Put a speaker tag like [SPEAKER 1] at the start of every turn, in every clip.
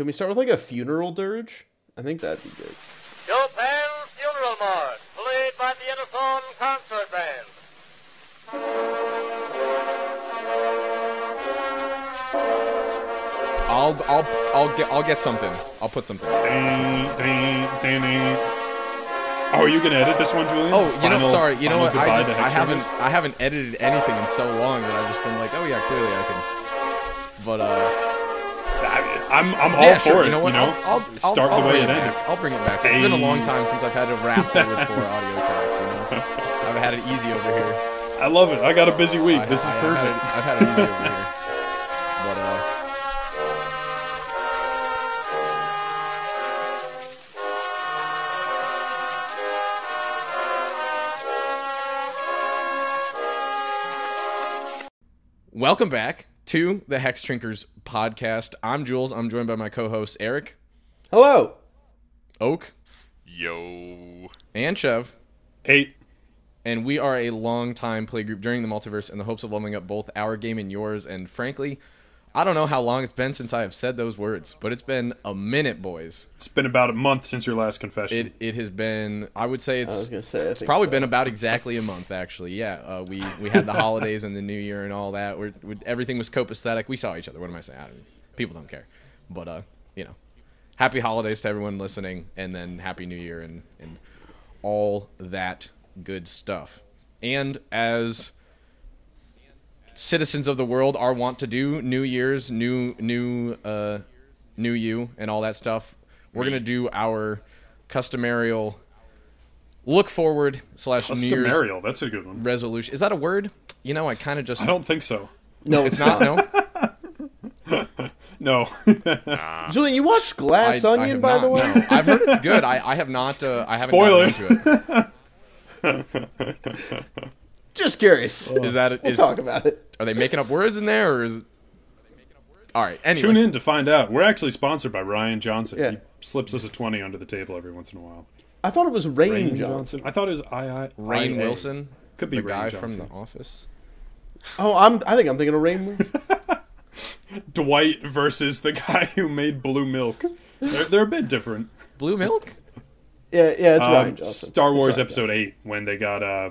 [SPEAKER 1] Can we start with like a funeral dirge? I think that'd be good.
[SPEAKER 2] Chopin's Funeral March, played by the Edison Concert Band.
[SPEAKER 3] I'll I'll I'll get I'll get something. I'll put something.
[SPEAKER 4] Oh, are you gonna edit this one, Julian?
[SPEAKER 3] Oh, you know,
[SPEAKER 4] Final-
[SPEAKER 3] sorry. You know what? I just I haven't I haven't edited anything in so long that I've just been like, oh yeah, clearly I can. But uh,
[SPEAKER 4] I, I'm I'm all
[SPEAKER 3] yeah,
[SPEAKER 4] for
[SPEAKER 3] sure.
[SPEAKER 4] it.
[SPEAKER 3] You know what?
[SPEAKER 4] know?
[SPEAKER 3] I'll, I'll,
[SPEAKER 4] start
[SPEAKER 3] I'll,
[SPEAKER 4] the way it
[SPEAKER 3] it
[SPEAKER 4] ended.
[SPEAKER 3] I'll bring it back. It's been a long time since I've had to wrestle with four audio tracks. You know, I've had it easy over here.
[SPEAKER 4] I love it. I got a busy week.
[SPEAKER 3] I-
[SPEAKER 4] this is
[SPEAKER 3] I- I've
[SPEAKER 4] perfect.
[SPEAKER 3] had it- I've had it easy over here. But uh, welcome back to the Hexdrinkers podcast. I'm Jules. I'm joined by my co-host Eric,
[SPEAKER 1] Hello.
[SPEAKER 3] Oak,
[SPEAKER 5] Yo.
[SPEAKER 3] and Chev.
[SPEAKER 4] Hey.
[SPEAKER 3] and we are a long time play group during the multiverse in the hopes of leveling up both our game and yours. And frankly, I don't know how long it's been since I have said those words, but it's been a minute, boys.
[SPEAKER 4] It's been about a month since your last confession.
[SPEAKER 3] It it has been. I would say
[SPEAKER 1] I
[SPEAKER 3] it's.
[SPEAKER 1] was gonna say. I
[SPEAKER 3] it's probably
[SPEAKER 1] so.
[SPEAKER 3] been about exactly a month, actually. Yeah, uh, we we had the holidays and the New Year and all that. We're, we everything was copacetic. We saw each other. What am I saying? I don't, people don't care, but uh, you know, happy holidays to everyone listening, and then happy New Year and and all that good stuff. And as citizens of the world are wont to do, New Year's, new new uh, new you, and all that stuff. We're gonna do our customary look forward slash New Year's
[SPEAKER 4] That's a good one.
[SPEAKER 3] resolution. Is that a word? You know, I kind of just
[SPEAKER 4] I don't think so.
[SPEAKER 1] No,
[SPEAKER 3] it's not. No,
[SPEAKER 4] No.
[SPEAKER 1] Julian, you watched Glass
[SPEAKER 3] I, I
[SPEAKER 1] Onion,
[SPEAKER 3] have
[SPEAKER 1] by
[SPEAKER 3] not,
[SPEAKER 1] the way?
[SPEAKER 3] no. I've heard it's good. I, I have not. Uh, I haven't
[SPEAKER 4] Spoiler.
[SPEAKER 3] gotten into it.
[SPEAKER 1] Just curious.
[SPEAKER 3] Is that
[SPEAKER 1] We'll
[SPEAKER 3] is
[SPEAKER 1] talk about it.
[SPEAKER 3] are they making up words in there or is? All right. Anyway,
[SPEAKER 4] Tune in to find out. We're actually sponsored by Rian Johnson.
[SPEAKER 1] Yeah.
[SPEAKER 4] He slips us a 20 under the table every once in a while.
[SPEAKER 1] I thought it was Rain, Johnson.
[SPEAKER 4] I thought it was I I
[SPEAKER 3] Rain
[SPEAKER 4] IA.
[SPEAKER 3] Wilson,
[SPEAKER 4] Could be
[SPEAKER 3] the
[SPEAKER 4] Rain
[SPEAKER 3] guy
[SPEAKER 4] Johnson.
[SPEAKER 3] from The Office.
[SPEAKER 1] Oh, I'm. I think I'm thinking of Rainn Wilson.
[SPEAKER 4] Dwight versus the guy who made Blue Milk. They're, they're a bit different.
[SPEAKER 3] Blue Milk.
[SPEAKER 1] Yeah, yeah, it's
[SPEAKER 4] Um,
[SPEAKER 1] Rian Johnson.
[SPEAKER 4] Star Wars Episode
[SPEAKER 1] Johnson.
[SPEAKER 4] Eight when they got uh,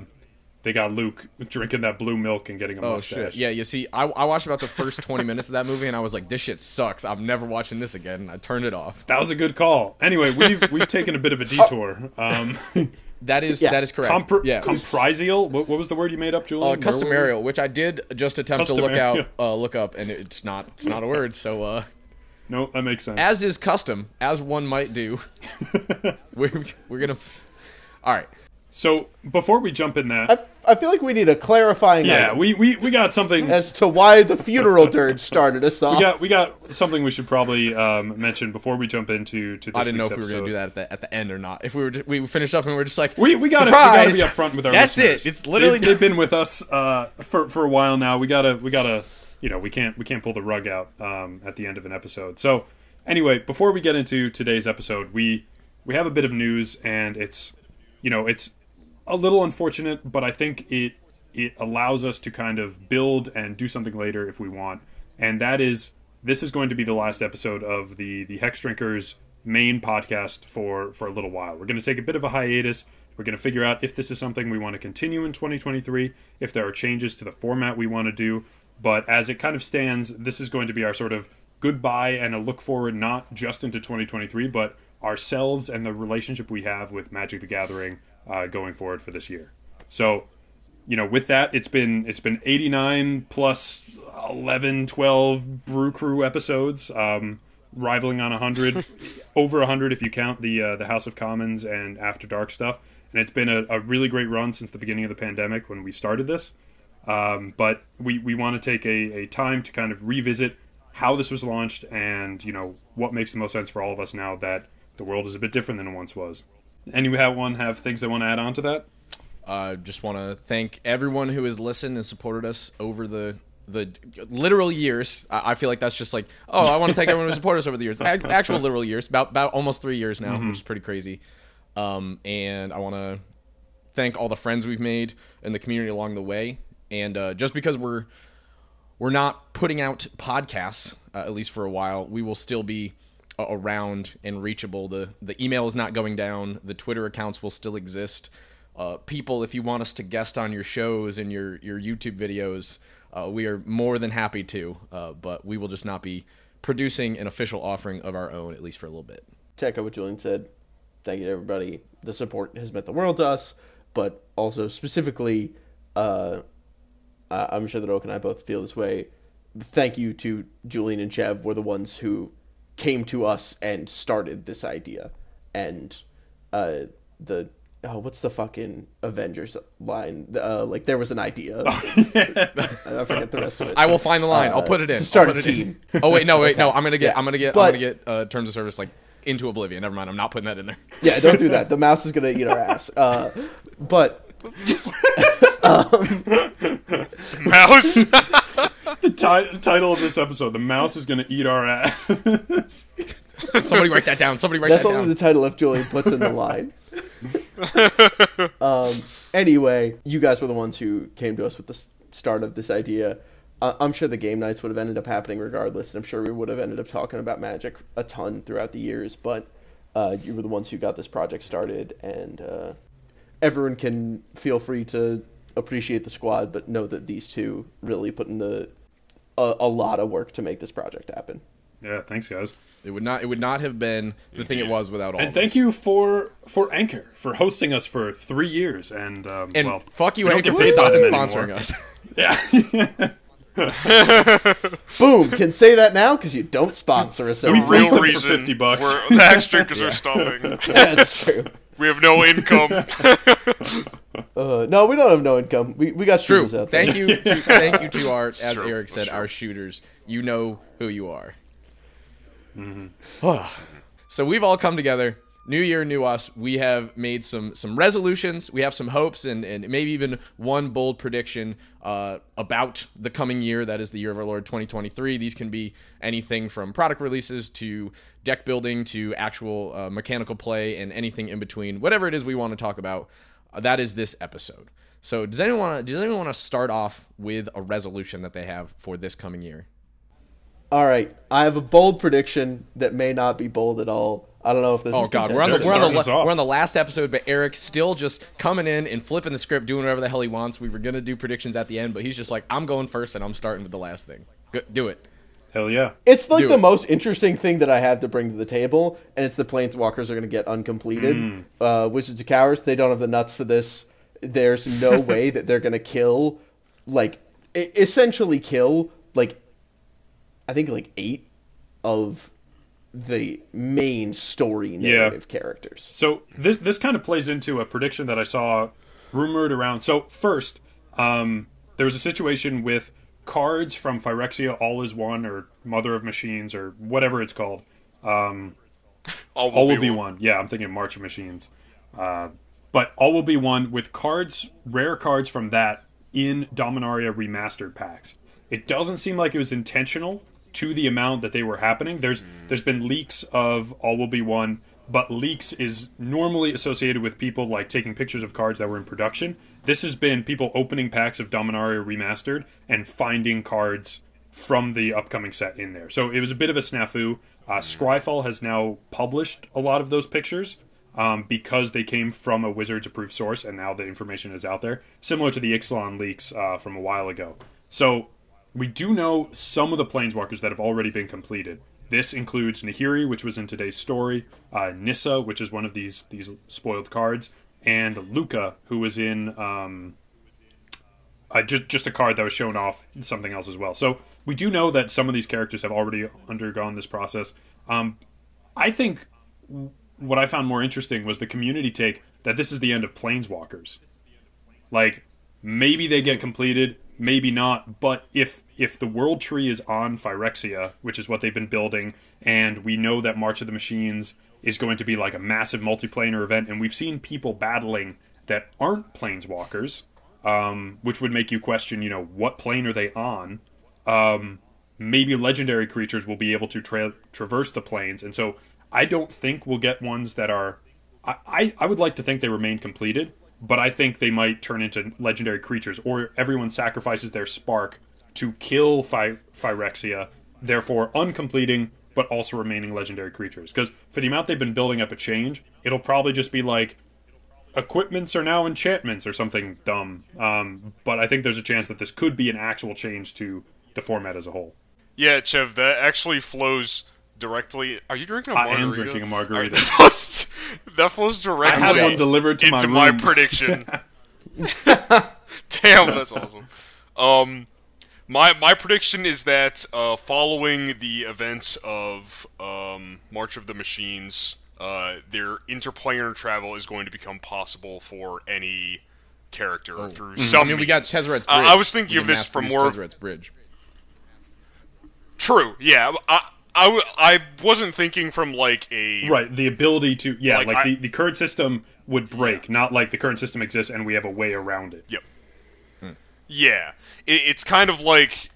[SPEAKER 4] they got Luke drinking that blue milk and getting a
[SPEAKER 3] Oh
[SPEAKER 4] mustache.
[SPEAKER 3] shit! Yeah, you see, I, I watched about the first twenty minutes of that movie, and I was like, "This shit sucks. I'm never watching this again." And I turned it off.
[SPEAKER 4] That was a good call. Anyway, we've we've taken a bit of a detour. Um,
[SPEAKER 3] That is
[SPEAKER 1] Yeah.
[SPEAKER 3] that is correct.
[SPEAKER 4] compr-
[SPEAKER 3] yeah,
[SPEAKER 4] comprisial. What, what was the word you made up, Julian?
[SPEAKER 3] uh,
[SPEAKER 4] Where
[SPEAKER 3] customarial, which I did just attempt to look out, uh, look up, and it's not it's not a word. So, uh,
[SPEAKER 4] No, that makes sense.
[SPEAKER 3] as is custom, as one might do, we're we're gonna. All right,
[SPEAKER 4] so before we jump in that,
[SPEAKER 1] I, I feel like we need a clarifying
[SPEAKER 4] yeah,
[SPEAKER 1] item
[SPEAKER 4] we, we we got something.
[SPEAKER 1] as to why the funeral dirge started us off.
[SPEAKER 4] We got we got something we should probably um, mention before we jump into to this
[SPEAKER 3] I didn't know
[SPEAKER 4] week's
[SPEAKER 3] if we were gonna do that at the at the end or not. If we were, we finished up and we are just like,
[SPEAKER 4] We, we gotta we gotta be upfront with our
[SPEAKER 3] That's
[SPEAKER 4] listeners.
[SPEAKER 3] it. It's literally
[SPEAKER 4] they've, they've been with us uh, for for a while now. We gotta we gotta you know we can't we can't pull the rug out um, at the end of an episode. So anyway, before we get into today's episode, we we have a bit of news, and it's you know it's a little unfortunate, but I think it it allows us to kind of build and do something later if we want, and that is this is going to be the last episode of the the Hex Drinkers main podcast for for a little while. We're going to take a bit of a hiatus. We're going to figure out if this is something we want to continue in 2023, if there are changes to the format we want to do. But as it kind of stands, this is going to be our sort of goodbye and a look forward, not just into 2023, but ourselves and the relationship we have with Magic the Gathering uh, going forward for this year. So you know with that it's been it's been 89 plus 11 12 brew crew episodes um rivaling on 100 over 100 if you count the uh, the house of commons and after dark stuff. And it's been a, a really great run since the beginning of the pandemic when we started this. Um, but we, we want to take a, a time to kind of revisit how this was launched and you know what makes the most sense for all of us now that the world is a bit different than it once was anyone have things they want to add on to that
[SPEAKER 3] uh, just want to thank everyone who has listened and supported us over the the literal years. I, I feel like that's just like, oh, I want to thank everyone who supported us over the years. Ac- Actual literal years, about about almost three years now, which is pretty crazy. Um, and I want to thank all the friends we've made in the community along the way. And uh, just because we're we're not putting out podcasts, uh, at least for a while, we will still be around and reachable. The the email is not going down. The Twitter accounts will still exist. Uh, people, if you want us to guest on your shows and your your YouTube videos, uh, we are more than happy to. Uh, but we will just not be producing an official offering of our own, at least for a little bit.
[SPEAKER 1] to echo what Julian said, thank you to everybody. The support has meant the world to us, but also specifically, uh, I'm sure that Oak and I both feel this way. Thank you to Julian and Chev, were the ones who came to us and started this idea. And uh, the oh, what's the fucking Avengers line? Uh, like there was an idea. I forget the rest of it.
[SPEAKER 3] I will find the line. I'll
[SPEAKER 1] Uh,
[SPEAKER 3] put it in.
[SPEAKER 1] to start
[SPEAKER 3] I'll put
[SPEAKER 1] a
[SPEAKER 3] it in.
[SPEAKER 1] team.
[SPEAKER 3] Oh wait, no, wait, no. I'm gonna get.
[SPEAKER 1] Yeah.
[SPEAKER 3] I'm gonna get.
[SPEAKER 1] But-
[SPEAKER 3] I'm gonna get uh, terms of service like into oblivion. Never mind. I'm not putting that in there.
[SPEAKER 1] Yeah, don't do that. The mouse is gonna eat our ass. Uh, but
[SPEAKER 5] Mouse.
[SPEAKER 4] Ti- title of this episode: The mouse is going to eat our ass.
[SPEAKER 3] Somebody write that down. Somebody write
[SPEAKER 1] That's
[SPEAKER 3] that down.
[SPEAKER 1] That's only
[SPEAKER 3] down.
[SPEAKER 1] the title if Julian puts in the line. um, anyway, you guys were the ones who came to us with the start of this idea. Uh, I'm sure the game nights would have ended up happening regardless, and I'm sure we would have ended up talking about Magic a ton throughout the years. But uh, you were the ones who got this project started, and uh, everyone can feel free to appreciate the squad, but know that these two really put in the a, a lot of work to make this project happen.
[SPEAKER 4] yeah, thanks, guys.
[SPEAKER 3] It would not. It would not have been the thing it was without all.
[SPEAKER 4] And
[SPEAKER 3] of
[SPEAKER 4] thank
[SPEAKER 3] us.
[SPEAKER 4] you for for Anchor for hosting us for three years. And um,
[SPEAKER 3] And
[SPEAKER 4] well,
[SPEAKER 3] fuck you,
[SPEAKER 4] we
[SPEAKER 3] Anchor, for stopping sponsoring us.
[SPEAKER 4] Yeah.
[SPEAKER 1] Boom! Can say that now because you don't sponsor us.
[SPEAKER 4] We
[SPEAKER 1] every
[SPEAKER 5] Real
[SPEAKER 4] them for
[SPEAKER 5] reason
[SPEAKER 4] 50 bucks.
[SPEAKER 5] we're- the Hexdrinkers are stopping.
[SPEAKER 1] That's true.
[SPEAKER 5] We have no income.
[SPEAKER 1] Uh, no, we don't have no income. We, we got
[SPEAKER 3] True.
[SPEAKER 1] shooters out there.
[SPEAKER 3] Thank you. To, thank you to our, as
[SPEAKER 5] true,
[SPEAKER 3] Eric said,
[SPEAKER 5] true.
[SPEAKER 3] our shooters. You know who you are.
[SPEAKER 4] Mm-hmm.
[SPEAKER 3] so we've all come together. New year, new us. We have made some some resolutions. We have some hopes and, and maybe even one bold prediction uh, about the coming year. That is the year of our Lord 2023. These can be anything from product releases to deck building to actual uh, mechanical play and anything in between. Whatever it is we want to talk about, Uh, that is this episode. So does anyone want to does anyone want to start off with a resolution that they have for this coming year?
[SPEAKER 1] All right, I have a bold prediction that may not be bold at all. I don't know if this
[SPEAKER 3] Oh
[SPEAKER 1] is
[SPEAKER 3] God, we're on the we're on the
[SPEAKER 4] us
[SPEAKER 3] we're on the last episode, but Eric still just coming in and flipping the script, doing whatever the hell he wants. We were gonna do predictions at the end, but he's just like, I'm going first, and I'm starting with the last thing. Go, do it.
[SPEAKER 4] Hell yeah.
[SPEAKER 1] It's like
[SPEAKER 3] Do
[SPEAKER 1] the
[SPEAKER 3] it.
[SPEAKER 1] most interesting thing that I have to bring to the table, and it's the planeswalkers are going to get uncompleted.
[SPEAKER 3] Hmm.
[SPEAKER 1] Uh, Wizards of Cowards, they don't have the nuts for this. There's no way that they're going to kill, like, essentially kill, like, I think like eight of the main story narrative characters.
[SPEAKER 4] So this this kind of plays into a prediction that I saw rumored around. So first, um, there was a situation with cards from Phyrexia All Is One or Mother of Machines or whatever it's called. Um,
[SPEAKER 5] All will,
[SPEAKER 4] All will
[SPEAKER 5] be,
[SPEAKER 4] be
[SPEAKER 5] one.
[SPEAKER 4] one. Yeah, I'm thinking March of Machines. Uh, but All will be one with cards, rare cards from that in Dominaria remastered packs. It doesn't seem like it was intentional to the amount that they were happening. There's there's been leaks of All will be one, but leaks is normally associated with people like taking pictures of cards that were in production. This has been people opening packs of Dominaria remastered and finding cards from the upcoming set in there. So it was a bit of a snafu. Uh, Scryfall has now published a lot of those pictures um, because they came from a Wizards approved source, and now the information is out there, similar to the Ixalan leaks uh, from a while ago. So we do know some of the planeswalkers that have already been completed. This includes Nahiri, which was in today's story, uh, Nissa, which is one of these these spoiled cards, and Lukka, who was in um, uh, just just a card that was shown off something else as well. So we do know that some of these characters have already undergone this process. Um, I think what I found more interesting was the community take that this is the end of Planeswalkers. Like maybe they get completed, maybe not. But if if the world tree is on Phyrexia, which is what they've been building, and we know that March of the Machines is going to be like a massive multiplanar event, and we've seen people battling that aren't Planeswalkers, um, which would make you question, you know, what plane are they on? Um, maybe legendary creatures will be able to tra- traverse the planes, and so I don't think we'll get ones that are. I, I, I would like to think they remain completed, but I think they might turn into legendary creatures, or everyone sacrifices their spark to kill Phy- Phyrexia, therefore uncompleting, but also remaining legendary creatures. Because for the amount they've been building up a change, it'll probably just be like equipments are now enchantments or something dumb. Um, but I think there's a chance that this could be an actual change to the format as a whole.
[SPEAKER 5] Yeah, Chev, that actually flows directly. Are you drinking a margarita?
[SPEAKER 4] I am drinking a margarita.
[SPEAKER 5] That, flows, that flows directly
[SPEAKER 4] I had one delivered to
[SPEAKER 5] into
[SPEAKER 4] my
[SPEAKER 5] my prediction. Damn, that's awesome. Um, my my prediction is that uh, following the events of um, March of the Machines, uh, their interplanar travel is going to become possible for any character through some.
[SPEAKER 3] Oh. Mm-hmm. I mean, we got
[SPEAKER 5] means.
[SPEAKER 3] Tezzeret's Bridge.
[SPEAKER 5] Uh, I was thinking
[SPEAKER 3] We
[SPEAKER 5] of this from more-
[SPEAKER 3] Tezzeret's Bridge.
[SPEAKER 5] True. Yeah. I I wasn't thinking from like a
[SPEAKER 4] Right, the ability to yeah,
[SPEAKER 5] Like,
[SPEAKER 4] like,
[SPEAKER 5] I-
[SPEAKER 4] the, the current system would break, not like the current system exists and we have a way around it.
[SPEAKER 5] Yep. Yeah, it, it's kind of like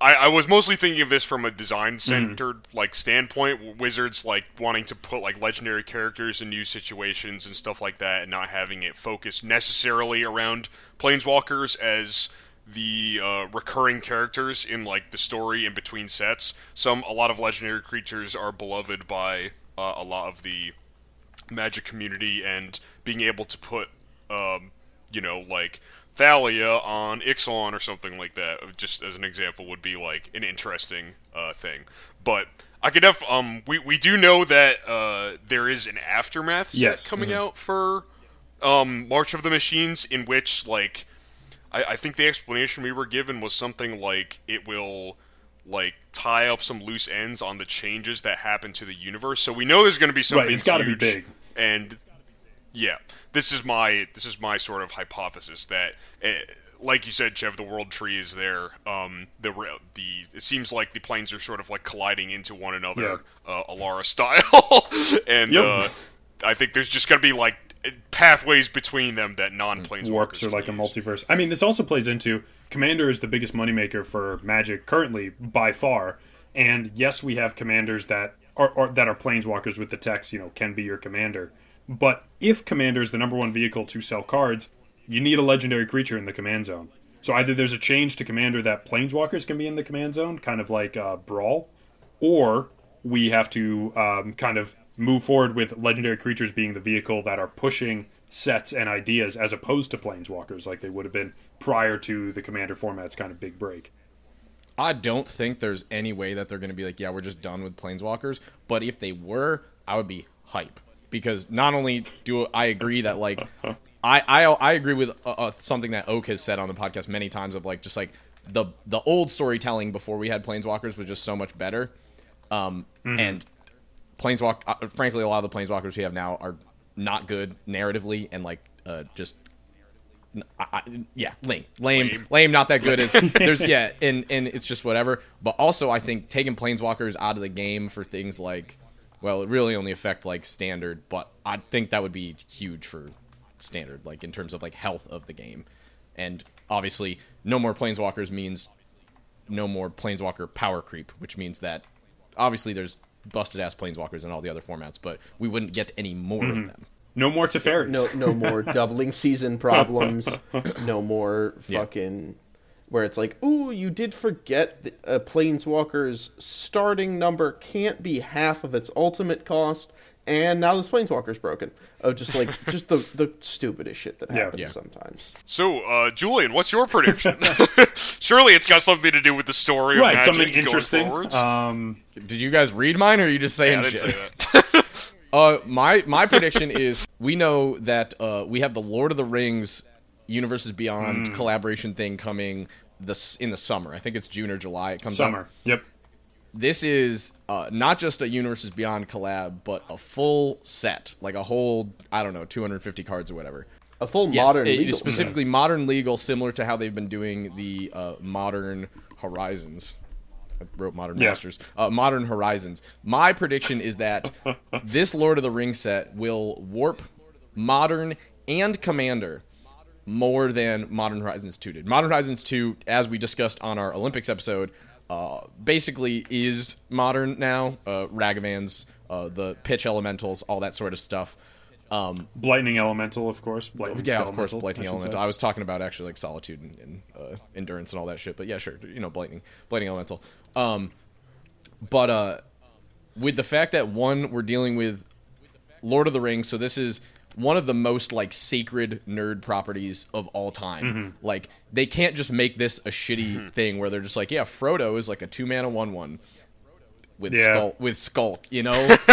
[SPEAKER 5] I, I was mostly thinking of this from a design centered like standpoint. Wizards like wanting to put like legendary characters in new situations and stuff like that, and not having it focused necessarily around planeswalkers as the uh, recurring characters in like the story in between sets. Some a lot of legendary creatures are beloved by uh, a lot of the magic community and being able to put um, you know like Thalia on Ixalan or something like that just as an example would be like an interesting uh, thing but I could def um we, we do know that uh, there is an aftermath set
[SPEAKER 4] Yes.
[SPEAKER 5] coming out for um, March of the Machines in which like I, I think the explanation we were given was something like it will like tie up some loose ends on the changes that happen to the universe. So we know there's going to be something Right,
[SPEAKER 4] it's gotta be big.
[SPEAKER 5] And yeah, this is my this is my sort of hypothesis that, eh, like you said, Chev, the world tree is there. Um, the the it seems like the planes are sort of like colliding into one another, uh, Alara style, and
[SPEAKER 4] Yep.
[SPEAKER 5] uh, I think there's just going to be like pathways between them that non-planeswalkers
[SPEAKER 4] warps or
[SPEAKER 5] can
[SPEAKER 4] like a multiverse. I mean, this also plays into Commander is the biggest moneymaker for Magic currently by far. And yes, we have commanders that are, are that are planeswalkers with the text, you know, can be your commander. But if Commander is the number one vehicle to sell cards, you need a legendary creature in the command zone. So either there's a change to Commander that planeswalkers can be in the command zone, kind of like uh, Brawl, or we have to um, kind of move forward with legendary creatures being the vehicle that are pushing sets and ideas as opposed to planeswalkers like they would have been prior to the commander format's kind of big break.
[SPEAKER 3] I don't think there's any way that they're going to be like, yeah, we're just done with planeswalkers. But if they were, I would be hype because not only do I agree that like, I I, I agree with uh, uh, something that Oak has said on the podcast many times of like just like the the old storytelling before we had planeswalkers was just so much better, um, and planeswalk uh, frankly a lot of the planeswalkers we have now are not good narratively and like uh, just I, I, yeah, lame, lame, lame,
[SPEAKER 5] Lame.
[SPEAKER 3] Not that good. Is there's yeah, and and it's just whatever. But also, I think taking planeswalkers out of the game for things like, well, it really only affect like standard, but I think that would be huge for standard, like in terms of like health of the game. And obviously, no more planeswalkers means no more planeswalker power creep, which means that obviously there's busted ass planeswalkers in all the other formats, but we wouldn't get any more of mm-hmm. them.
[SPEAKER 4] No more Teferis.
[SPEAKER 1] No, no more doubling season problems. No more
[SPEAKER 3] Yeah.
[SPEAKER 1] fucking where it's like, ooh, you did forget that a planeswalker's starting number can't be half of its ultimate cost, and now this planeswalker's broken. Oh, just like just the the stupidest shit that happens
[SPEAKER 3] Yeah.
[SPEAKER 1] sometimes.
[SPEAKER 5] So, uh, Julian, what's your prediction? Surely it's got something to do with the story of
[SPEAKER 4] right,
[SPEAKER 5] Magic
[SPEAKER 4] something interesting.
[SPEAKER 5] forwards.
[SPEAKER 4] Um,
[SPEAKER 3] Did you guys read mine, or are you just saying
[SPEAKER 5] yeah,
[SPEAKER 3] shit?
[SPEAKER 5] say.
[SPEAKER 3] Uh, my my prediction is we know that uh, we have the Lord of the Rings Universes Beyond
[SPEAKER 4] Hmm.
[SPEAKER 3] collaboration thing coming this in the summer. I think it's June or July. It comes
[SPEAKER 4] summer.
[SPEAKER 3] out.
[SPEAKER 4] Yep.
[SPEAKER 3] This is uh, not just a Universes Beyond collab, but a full set, like a whole I don't know, 250 cards or whatever.
[SPEAKER 1] A full
[SPEAKER 3] Yes,
[SPEAKER 1] modern
[SPEAKER 3] it-
[SPEAKER 1] legal.
[SPEAKER 3] specifically modern legal, similar to how they've been doing the uh, modern Horizons. I wrote Modern
[SPEAKER 4] Yeah.
[SPEAKER 3] Masters. Uh, modern Horizons. My prediction is that this Lord of the Rings set will warp Modern and Commander more than Modern Horizons 2 did. Modern Horizons 2, as we discussed on our Olympics episode, uh, basically is modern now. Uh, Ragavans, uh, the pitch elementals, all that sort of stuff. Um,
[SPEAKER 4] Blightning Elemental, of course. Blightning
[SPEAKER 3] yeah, of course,
[SPEAKER 4] I
[SPEAKER 3] Elemental.
[SPEAKER 4] say.
[SPEAKER 3] I was talking about actually like Solitude and, and uh, Endurance and all that shit, but yeah, sure, you know, Blighting, Blighting Elemental. Um, but uh, with the fact that one we're dealing with Lord of the Rings, so this is one of the most like sacred nerd properties of all time.
[SPEAKER 4] Mm-hmm.
[SPEAKER 3] Like they can't just make this a shitty thing where they're just like, yeah, Frodo is like a two mana one one with
[SPEAKER 4] Yeah.
[SPEAKER 3] skull with skulk, you know?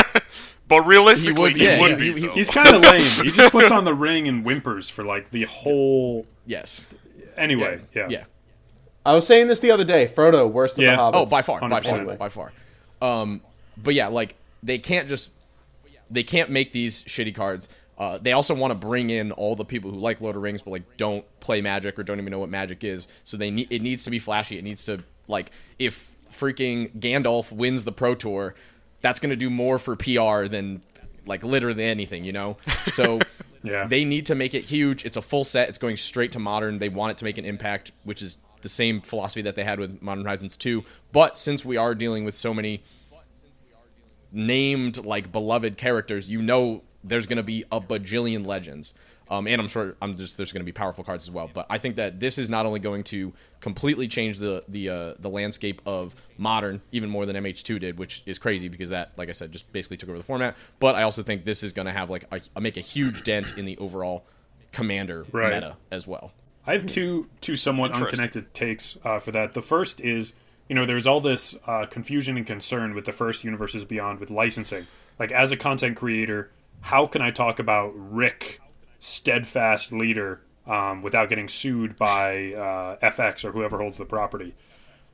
[SPEAKER 5] But realistically,
[SPEAKER 3] would-
[SPEAKER 5] he
[SPEAKER 3] yeah,
[SPEAKER 5] would
[SPEAKER 3] he-
[SPEAKER 5] be.
[SPEAKER 3] he-
[SPEAKER 4] He's kind of lame. He just puts on the ring and whimpers for like the whole.
[SPEAKER 3] yes.
[SPEAKER 4] Anyway, yeah.
[SPEAKER 3] Yeah.
[SPEAKER 1] I was saying this the other day. Frodo, worst of
[SPEAKER 4] Yeah.
[SPEAKER 1] the hobbits.
[SPEAKER 3] Oh, by far, by
[SPEAKER 4] 100%.
[SPEAKER 3] far, by far. Um, but yeah, like they can't just they can't make these shitty cards. Uh, they also want to bring in all the people who like Lord of Rings but like don't play Magic or don't even know what Magic is. So they need it needs to be flashy. It needs to like if freaking Gandalf wins the Pro Tour, that's gonna do more for PR than like literally anything, you know. So
[SPEAKER 4] Yeah.
[SPEAKER 3] they need to make it huge. It's a full set. It's going straight to modern. They want it to make an impact, which is the same philosophy that they had with Modern Horizons 2. But since we are dealing with so many named like beloved characters, you know there's going to be a bajillion legends. Um, and I'm sure I'm just there's going to be powerful cards as well. But I think that this is not only going to completely change the the uh, the landscape of modern even more than MH2 did, which is crazy because that, like I said, just basically took over the format. But I also think this is going to have like a, a- make a huge dent in the overall commander
[SPEAKER 4] Right.
[SPEAKER 3] meta as well.
[SPEAKER 4] I have two two somewhat unconnected takes uh, for that. The first is, you know, there's all this uh, confusion and concern with the first Universes Beyond with licensing. Like, as a content creator, how can I talk about Rick, steadfast leader, um, without getting sued by uh, FX or whoever holds the property?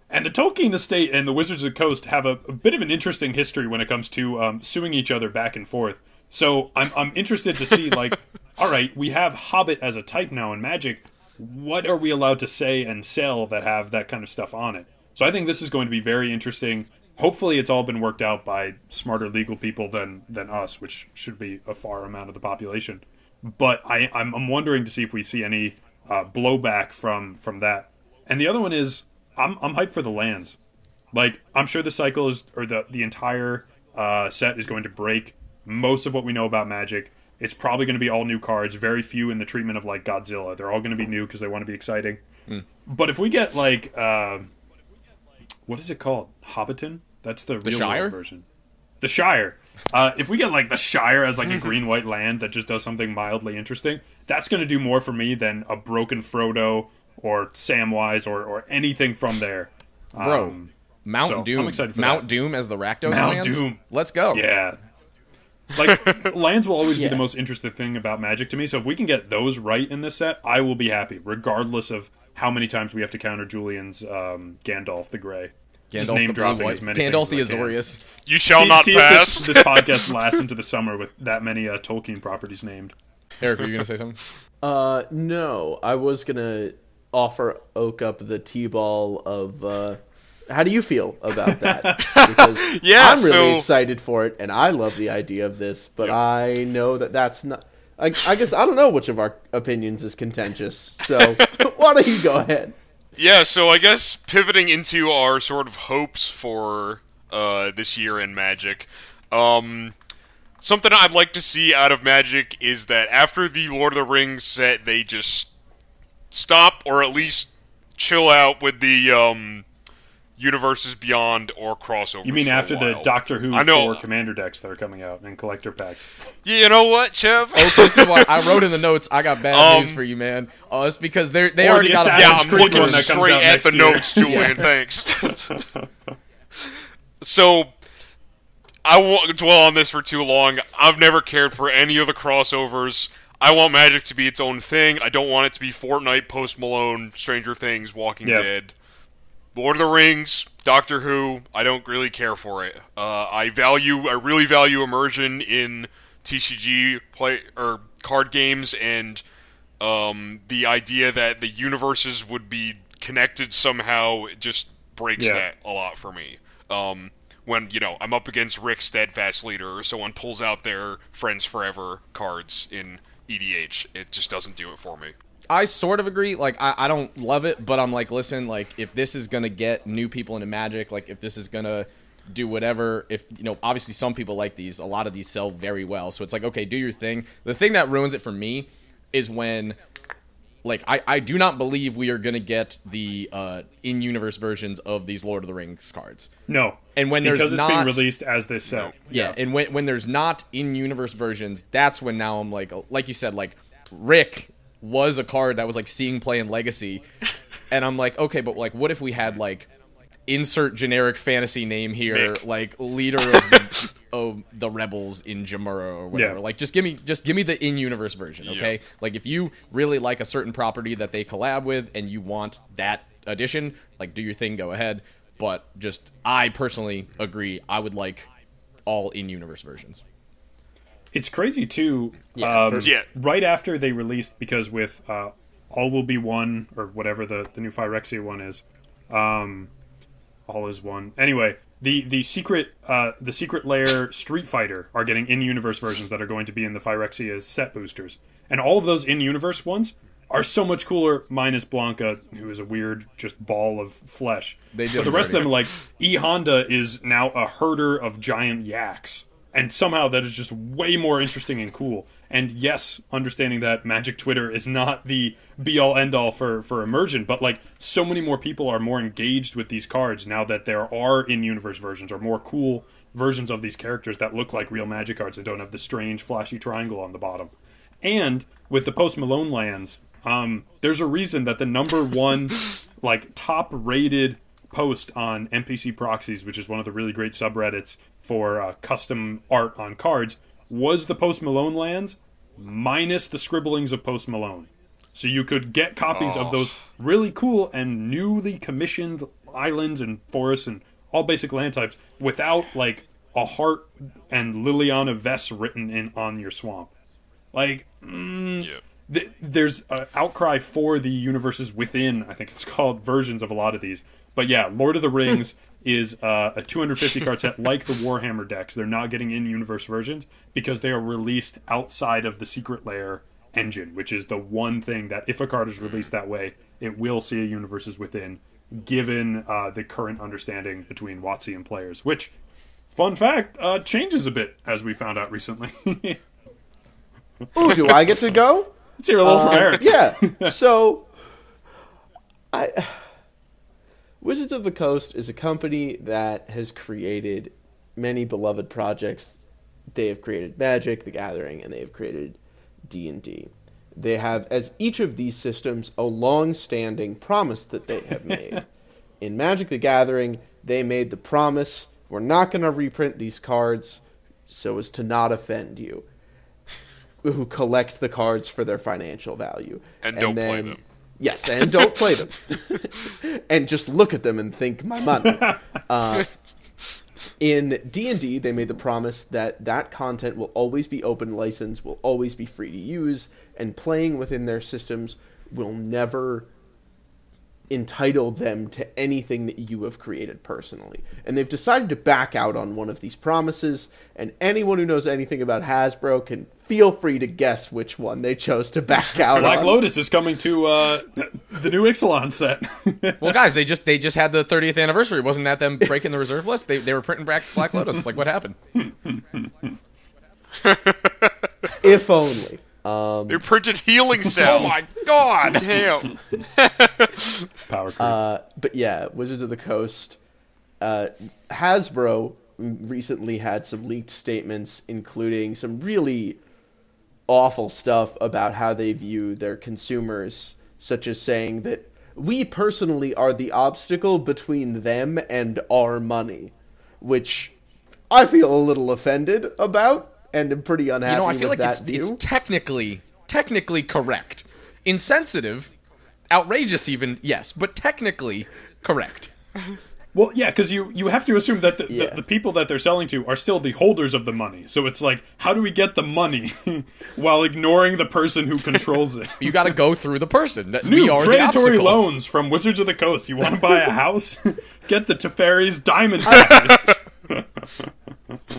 [SPEAKER 4] And the Tolkien estate and the Wizards of the Coast have a, a bit of an interesting history when it comes to um, suing each other back and forth. So I'm, I'm interested to see, like, all right, we have Hobbit as a type now in Magic. What are we allowed to say and sell that have that kind of stuff on it? So I think this is going to be very interesting. Hopefully, it's all been worked out by smarter legal people than than us, which should be a far amount of the population. But I, I'm, I'm wondering to see if we see any uh, blowback from from that. And the other one is I'm I'm hyped for the lands. Like I'm sure the cycle is or the the entire uh, set is going to break most of what we know about Magic. It's probably going to be all new cards. Very few in the treatment of like Godzilla. They're all going to be new because they want to be exciting. But if we get like uh, what is it called? Hobbiton. That's the, real
[SPEAKER 3] Shire?
[SPEAKER 4] world version. The Shire. Uh, if we get like the Shire as like a green white land that just does something mildly interesting, that's going to do more for me than a broken Frodo or Samwise or or anything from there.
[SPEAKER 3] Bro,
[SPEAKER 4] Um,
[SPEAKER 3] Mount
[SPEAKER 4] so,
[SPEAKER 3] Doom.
[SPEAKER 4] I'm excited for
[SPEAKER 3] Mount
[SPEAKER 4] that.
[SPEAKER 3] Doom as the Rakdos
[SPEAKER 4] Mount
[SPEAKER 3] lands?
[SPEAKER 4] Doom.
[SPEAKER 3] Let's go.
[SPEAKER 4] Yeah. Like lands will always be the most interesting thing about Magic to me. So if we can get those right in this set, I will be happy, regardless of how many times we have to counter Julian's um, Gandalf the Gray.
[SPEAKER 3] Gandalf
[SPEAKER 4] name
[SPEAKER 3] the Blue
[SPEAKER 4] dropping
[SPEAKER 3] White.
[SPEAKER 4] as many
[SPEAKER 3] Gandalf the
[SPEAKER 4] things can.
[SPEAKER 3] Azorius.
[SPEAKER 5] You shall
[SPEAKER 4] see,
[SPEAKER 5] not
[SPEAKER 4] see
[SPEAKER 5] pass.
[SPEAKER 4] If this, this podcast lasts into the summer with that many uh, Tolkien properties named.
[SPEAKER 3] Eric, were you gonna say something?
[SPEAKER 1] Uh, no, I was gonna offer Oak up the T-ball of. Uh, how do you feel about that? Because
[SPEAKER 5] Yeah,
[SPEAKER 1] I'm really
[SPEAKER 5] so-
[SPEAKER 1] excited for it, and I love the idea of this, but I know that that's not. I, I guess I don't know which of our opinions is contentious. So why don't you go ahead?
[SPEAKER 5] Yeah, so I guess pivoting into our sort of hopes for uh, this year in Magic, um, something I'd like to see out of Magic is that after the Lord of the Rings set, they just stop or at least chill out with the um, universes beyond or crossover.
[SPEAKER 4] You mean
[SPEAKER 5] for a
[SPEAKER 4] after the. Doctor Who
[SPEAKER 5] I know.
[SPEAKER 4] four commander decks that are coming out and collector packs?
[SPEAKER 5] You know what, Chev?
[SPEAKER 3] Oh, this is why I wrote in the notes. I got bad
[SPEAKER 5] Um,
[SPEAKER 3] news for you, man. Oh, it's because they're they
[SPEAKER 4] Or
[SPEAKER 3] already
[SPEAKER 4] the
[SPEAKER 3] got a
[SPEAKER 4] Assassin's
[SPEAKER 5] yeah, I'm
[SPEAKER 4] Creed
[SPEAKER 5] looking
[SPEAKER 4] one
[SPEAKER 5] straight at the
[SPEAKER 4] year.
[SPEAKER 5] notes, Julian. Thanks. so, I won't dwell on this for too long. I've never cared for any of the crossovers. I want Magic to be its own thing. I don't want it to be Fortnite, Post Malone, Stranger Things, Walking
[SPEAKER 4] Yeah.
[SPEAKER 5] Dead. Lord of the Rings, Doctor Who, I don't really care for it. Uh, I value, I really value immersion in TCG play or card games, and um, the idea that the universes would be connected somehow just breaks
[SPEAKER 4] Yeah.
[SPEAKER 5] that a lot for me. Um, when you know I'm up against Rick Steadfast Leader, or someone pulls out their Friends Forever cards in EDH, it just doesn't do it for me.
[SPEAKER 3] I sort of agree. Like, I, I don't love it, but I'm like, listen, like, if this is gonna get new people into Magic, like, if this is gonna do whatever, if you know, obviously some people like these. A lot of these sell very well, so it's like, okay, do your thing. The thing that ruins it for me is when like I, I do not believe we are gonna get the uh, in-universe versions of these Lord of the Rings cards.
[SPEAKER 4] No,
[SPEAKER 3] And when there's
[SPEAKER 4] because it's
[SPEAKER 3] not,
[SPEAKER 4] being released as this set.
[SPEAKER 3] yeah, and when when there's not in-universe versions, that's when now I'm like, like you said, like Rick was a card that was like seeing play in Legacy, and I'm like, okay, but like, what if we had like insert generic fantasy name here,
[SPEAKER 5] Mick.
[SPEAKER 3] like leader of the, of the rebels in Jamuraa or whatever.
[SPEAKER 4] Yeah.
[SPEAKER 3] Like, just give me just give me the in-universe version, okay? Like, if you really like a certain property that they collab with and you want that edition, like, do your thing, go ahead. But just, I personally agree. I would like all in-universe versions.
[SPEAKER 4] It's crazy too.
[SPEAKER 1] Yeah,
[SPEAKER 4] um,
[SPEAKER 5] Yeah.
[SPEAKER 4] Right after they released, because with uh, All Will Be One or whatever the the new Phyrexia one is, um, All is One. Anyway, the the secret uh, the secret layer Street Fighter are getting in universe versions that are going to be in the Phyrexia set boosters, and all of those in universe ones are so much cooler. Minus Blanka, who is a weird just ball of flesh.
[SPEAKER 3] They did
[SPEAKER 4] but the rest of them, like E Honda, is now a herder of giant yaks, and somehow that is just way more interesting and cool. And yes, understanding that Magic Twitter is not the be all end all for for immersion, but like so many more people are more engaged with these cards now that there are in universe versions or more cool versions of these characters that look like real Magic cards and don't have the strange flashy triangle on the bottom. And with the Post Malone lands, um, there's a reason that the number one, like top rated post on MPC Proxies, which is one of the really great subreddits for uh, custom art on cards, was the Post Malone lands minus the scribblings of Post Malone. So you could get copies of those really cool and newly commissioned islands and forests and all basic land types without like a heart and Liliana Vess written in on your swamp. Like, mm,
[SPEAKER 5] Yeah.
[SPEAKER 4] th- there's an outcry for the universes within. I think it's called versions of a lot of these. But yeah, Lord of the Rings is uh, a 250 card set like the Warhammer decks. They're not getting in universe versions because they are released outside of the Secret Lair engine, which is the one thing that if a card is released that way, it will see a universes within. Given uh, the current understanding between WotC and players, which, fun fact, uh, changes a bit as we found out recently.
[SPEAKER 1] Ooh, do I get to go?
[SPEAKER 4] Let's hear a little from
[SPEAKER 1] Um,
[SPEAKER 4] Eric.
[SPEAKER 1] yeah. So, I Wizards of the Coast is a company that has created many beloved projects. They have created Magic, The Gathering, and they have created D and D. They have, as each of these systems, a long-standing promise that they have made. In Magic: The Gathering, they made the promise: we're not going to reprint these cards so as to not offend you who collect the cards for their financial value.
[SPEAKER 5] And don't play them.
[SPEAKER 1] Yes, and don't play them. and just look at them and think my money. Uh, in D&D, they made the promise that that content will always be open license, will always be free to use, and playing within their systems will never entitle them to anything that you have created personally. And they've decided to back out on one of these promises, and anyone who knows anything about Hasbro can feel free to guess which one they chose to back out on.
[SPEAKER 4] Black
[SPEAKER 1] on.
[SPEAKER 4] Lotus is coming to uh, the new Ixalan set.
[SPEAKER 3] Well, guys, they just they just had the 30th anniversary. Wasn't that them breaking the reserve list? They, they were printing back Black Lotus. Like, what happened?
[SPEAKER 1] If only. Um,
[SPEAKER 5] They printed healing cell.
[SPEAKER 3] Oh my god!
[SPEAKER 5] Damn.
[SPEAKER 4] Power creep.
[SPEAKER 1] Uh, but yeah, Wizards of the Coast. Uh, Hasbro recently had some leaked statements, including some really awful stuff about how they view their consumers, such as saying that we personally are the obstacle between them and our money, which I feel a little offended about and am pretty unhappy
[SPEAKER 3] You know, I feel
[SPEAKER 1] with
[SPEAKER 3] like it's, it's technically technically correct. Insensitive, outrageous even, yes, but technically correct.
[SPEAKER 4] well, yeah, because you, you have to assume that the,
[SPEAKER 1] Yeah.
[SPEAKER 4] the, the people that they're selling to are still the holders of the money. So it's like, how do we get the money while ignoring the person who controls it?
[SPEAKER 3] You got to go through the person. That
[SPEAKER 4] New
[SPEAKER 3] we are
[SPEAKER 4] predatory
[SPEAKER 3] obstacle.
[SPEAKER 4] loans from Wizards of the Coast. You want to buy a house? Get the Teferi's diamond.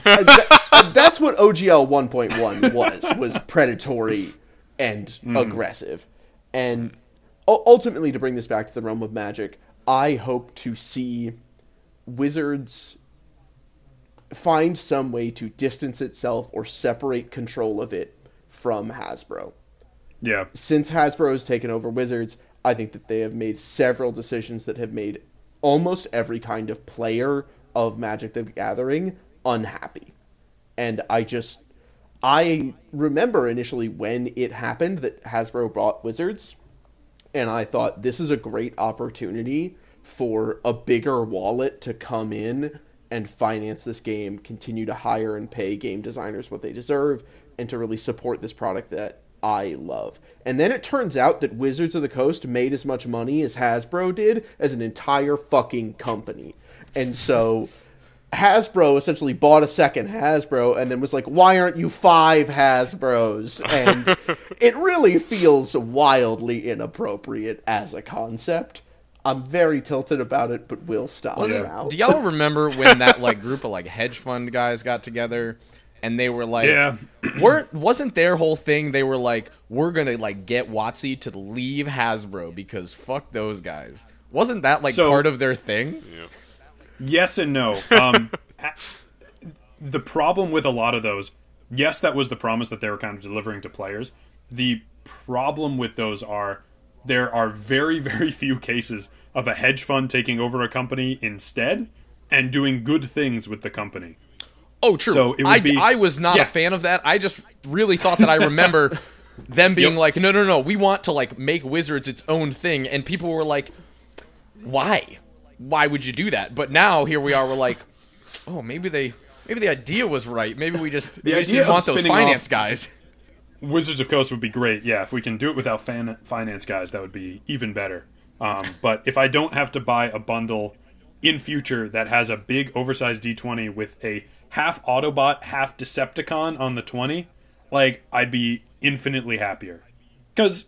[SPEAKER 1] that- that's what OGL 1.1 was was predatory and hmm. aggressive. And ultimately to bring this back to the realm of magic, I hope to see Wizards find some way to distance itself or separate control of it from Hasbro.
[SPEAKER 4] Yeah.
[SPEAKER 1] since Hasbro has taken over Wizards, I think that they have made several decisions that have made almost every kind of player of Magic the Gathering unhappy. And I just I remember initially when it happened that Hasbro bought Wizards and I thought this is a great opportunity for a bigger wallet to come in and finance this game, continue to hire and pay game designers what they deserve, and to really support this product that I love. And then it turns out that Wizards of the Coast made as much money as Hasbro did as an entire fucking company. And so Hasbro essentially bought a second Hasbro and then was like, why aren't you five Hasbros? And it really feels wildly inappropriate as a concept. I'm very tilted about it, but we'll stop
[SPEAKER 3] Was it-
[SPEAKER 1] now.
[SPEAKER 3] do y'all remember when that like group of like hedge fund guys got together and they were like
[SPEAKER 4] Yeah.
[SPEAKER 3] weren't wasn't their whole thing they were like we're gonna like get WotC to leave Hasbro because fuck those guys wasn't that like
[SPEAKER 4] So-
[SPEAKER 3] part of their thing
[SPEAKER 4] Yes and no. Um, the problem with a lot of those, yes, that was the promise that they were kind of delivering to players. The problem with those are there are very, very few cases of a hedge fund taking over a company instead and doing good things with the company.
[SPEAKER 3] oh true
[SPEAKER 4] So it would
[SPEAKER 3] I,
[SPEAKER 4] be-
[SPEAKER 3] I was not
[SPEAKER 4] Yeah.
[SPEAKER 3] a fan of that I just really thought that I remember them being
[SPEAKER 4] Yep.
[SPEAKER 3] like no no no we want to like make Wizards its own thing and people were like why why would you do that but now here we are we're like oh maybe they maybe the idea was right maybe we just we just didn't want those finance guys
[SPEAKER 4] Wizards of Coast would be great. Yeah, if we can do it without fan- finance guys, that would be even better. Um, but if I don't have to buy a bundle in future that has a big oversized D20 with a half Autobot, half Decepticon on the 20, like I'd be infinitely happier. Because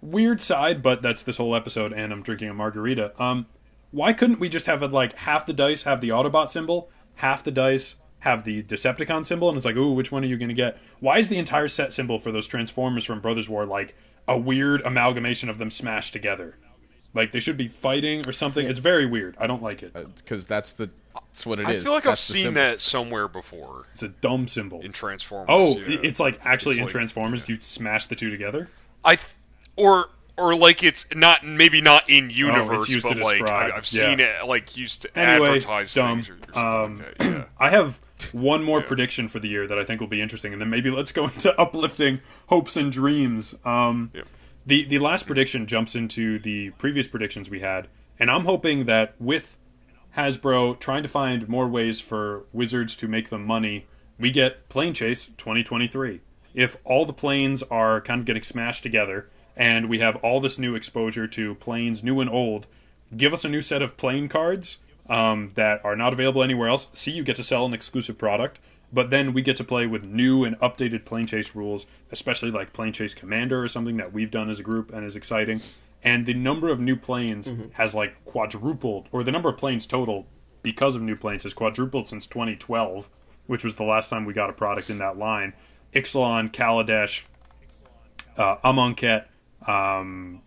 [SPEAKER 4] weird side, but that's this whole episode, and I'm drinking a margarita. Um, why couldn't we just have it like half the dice have the Autobot symbol, half the dice have the Decepticon symbol, and it's like, ooh, which one are you going to get? Why is the entire set symbol for those Transformers from Brothers War like a weird amalgamation of them smashed together? Like they should be fighting or something. It's very weird. I don't like it.
[SPEAKER 3] Uh, because that's the that's what it
[SPEAKER 5] I
[SPEAKER 3] is.
[SPEAKER 5] feel like I've seen
[SPEAKER 3] symbol.
[SPEAKER 5] that somewhere before
[SPEAKER 4] It's a dumb symbol.
[SPEAKER 5] in Transformers.
[SPEAKER 4] Oh,
[SPEAKER 5] yeah.
[SPEAKER 4] it's like actually
[SPEAKER 5] It's
[SPEAKER 4] in
[SPEAKER 5] like-
[SPEAKER 4] Transformers, you smash the two together.
[SPEAKER 5] I th- or or like it's not maybe not in universe,
[SPEAKER 4] Oh,
[SPEAKER 5] but like
[SPEAKER 4] describe,
[SPEAKER 5] I, I've
[SPEAKER 4] yeah.
[SPEAKER 5] seen it like used to
[SPEAKER 4] Anyway,
[SPEAKER 5] advertise
[SPEAKER 4] dumb.
[SPEAKER 5] things or, or something
[SPEAKER 4] Um,
[SPEAKER 5] like that. Yeah.
[SPEAKER 4] I have one more prediction for the year that I think will be interesting, and then maybe let's go into uplifting hopes and dreams. Um. The the last prediction jumps into the previous predictions we had, and I'm hoping that with Hasbro trying to find more ways for Wizards to make them money, we get Planechase 2023. If all the planes are kind of getting smashed together, and we have all this new exposure to planes, new and old, give us a new set of plane cards um, that are not available anywhere else. See, you get to sell an exclusive product, but then we get to play with new and updated plane chase rules, especially like plane chase commander or something that we've done as a group and is exciting. And the number of new planes has like quadrupled, or the number of planes total because of new planes has quadrupled since 2012, which was the last time we got a product in that line. Ixalan, Kaladesh, uh, Amonkhet, um,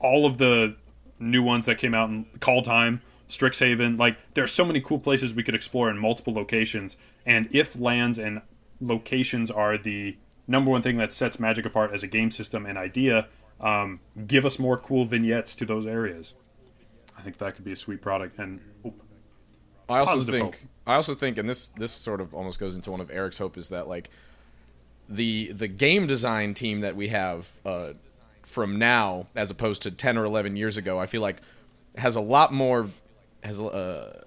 [SPEAKER 4] all of the new ones that came out in Kaldheim, Strixhaven. Like, there's so many cool places we could explore in multiple locations. And if lands and locations are the number one thing that sets Magic apart as a game system and idea, um, give us more cool vignettes to those areas. I think that could be a sweet product. And oh,
[SPEAKER 3] I also think
[SPEAKER 4] hope.
[SPEAKER 3] I also think, and this this sort of almost goes into one of Eric's hope is that like the the game design team that we have uh, from now as opposed to ten or eleven years ago, I feel like has a lot more has uh,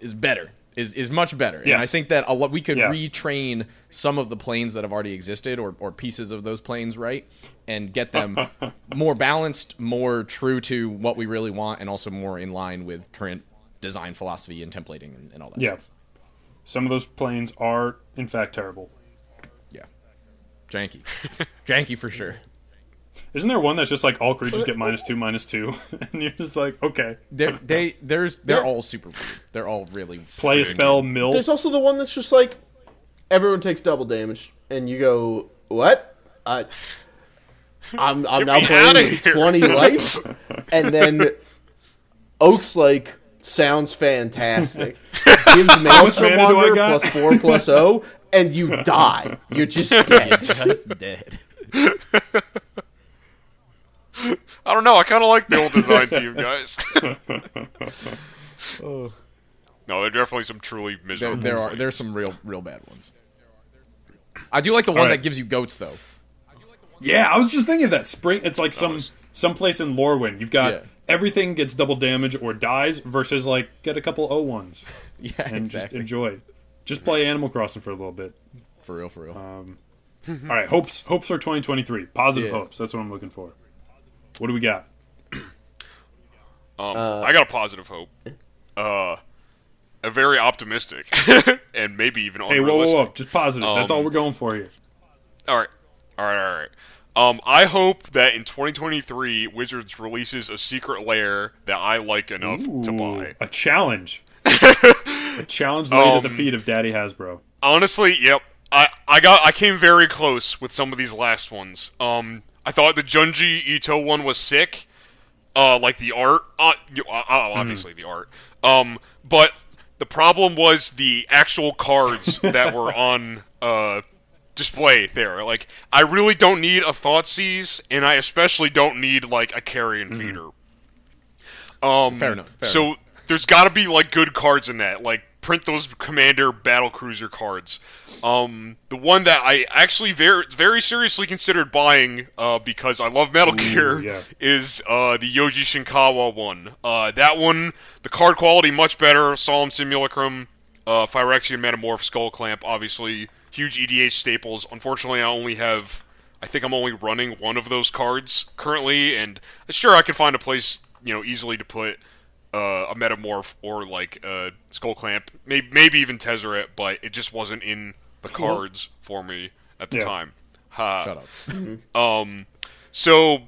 [SPEAKER 3] is better is is much better, and I think that a lot we could
[SPEAKER 4] Yeah.
[SPEAKER 3] retrain some of the planes that have already existed or or pieces of those planes right and get them more balanced, more true to what we really want, and also more in line with current design philosophy and templating and, and all that
[SPEAKER 4] yeah.
[SPEAKER 3] stuff.
[SPEAKER 4] Some of those planes are, in fact, terrible.
[SPEAKER 3] Yeah. Janky. Janky for sure.
[SPEAKER 4] Isn't there one that's just like all creatures get minus two, minus two? and you're just like, okay.
[SPEAKER 3] They're, they there's they're
[SPEAKER 1] Yeah.
[SPEAKER 3] all super weird. They're all really
[SPEAKER 4] Play a spell, mill.
[SPEAKER 1] There's also the one that's just like everyone takes double damage, and you go, "What? I, I'm I'm
[SPEAKER 5] Get
[SPEAKER 1] now playing
[SPEAKER 5] outta
[SPEAKER 1] with
[SPEAKER 5] here."
[SPEAKER 1] 20 life," and then Oak's like, "Sounds fantastic." Gives Maelstrom
[SPEAKER 4] mana do
[SPEAKER 1] Wanderer plus four plus O, oh, and you die. You're just dead.
[SPEAKER 3] just dead.
[SPEAKER 5] I don't know. I kind of like the old design team, guys.
[SPEAKER 1] Oh.
[SPEAKER 5] no, there are definitely some truly
[SPEAKER 3] There,
[SPEAKER 5] miserable.
[SPEAKER 3] there are there's some real real bad ones. I do like the one
[SPEAKER 4] Alright.
[SPEAKER 3] that gives you goats though.
[SPEAKER 4] Yeah, I was just thinking of that. Spring. It's like some
[SPEAKER 5] Nice.
[SPEAKER 4] someplace in Lorwyn. You've got
[SPEAKER 3] Yeah.
[SPEAKER 4] everything gets double damage or dies versus like get a couple O ones
[SPEAKER 3] Yeah,
[SPEAKER 4] and just enjoy. Just play Animal Crossing for a little bit.
[SPEAKER 3] For real, for real.
[SPEAKER 4] All right, hopes hopes for 2023. Positive
[SPEAKER 3] Yeah.
[SPEAKER 4] hopes. That's what I'm looking for. What do we got?
[SPEAKER 5] Um,
[SPEAKER 1] Uh,
[SPEAKER 5] I got a positive hope. Uh, a very optimistic and maybe even
[SPEAKER 4] Hey, whoa,
[SPEAKER 5] unrealistic.
[SPEAKER 4] whoa, whoa! Just positive. That's
[SPEAKER 5] Um,
[SPEAKER 4] all we're going for here.
[SPEAKER 5] All right, all right, all right. Um, I hope that in 2023, Wizards releases a secret lair that I like enough to buy.
[SPEAKER 4] a challenge. a challenge laid at the
[SPEAKER 5] Um,
[SPEAKER 4] feet of Daddy Hasbro.
[SPEAKER 5] Honestly, yep. I, I got I came very close with some of these last ones. Um, I thought the Junji Ito one was sick. Uh, like the art, uh, you- uh, uh, obviously the art. Um, but the problem was the actual cards that were on uh display there. Like, I really don't need a Thoughtseize, and I especially don't need like a Carrion Feeder. Um,
[SPEAKER 3] Fair enough, fair
[SPEAKER 5] so there's got to be like good cards in that. Like print those Commander Battle Cruiser cards. Um, the one that I actually very very seriously considered buying uh, because I love Metal Gear
[SPEAKER 4] yeah.
[SPEAKER 5] is uh, the Yoji Shinkawa one. Uh, that one, the card quality much better. Solemn Simulacrum, uh, Phyrexian Metamorph, Skull Clamp, obviously huge EDH staples. Unfortunately, I only have. I think I'm only running one of those cards currently, and sure I could find a place you know easily to put uh, a metamorph or like a skull clamp, maybe maybe even Tezzeret, but it just wasn't in the cards for me at the
[SPEAKER 4] Yeah.
[SPEAKER 5] time. Ha.
[SPEAKER 3] Shut up.
[SPEAKER 5] Um, so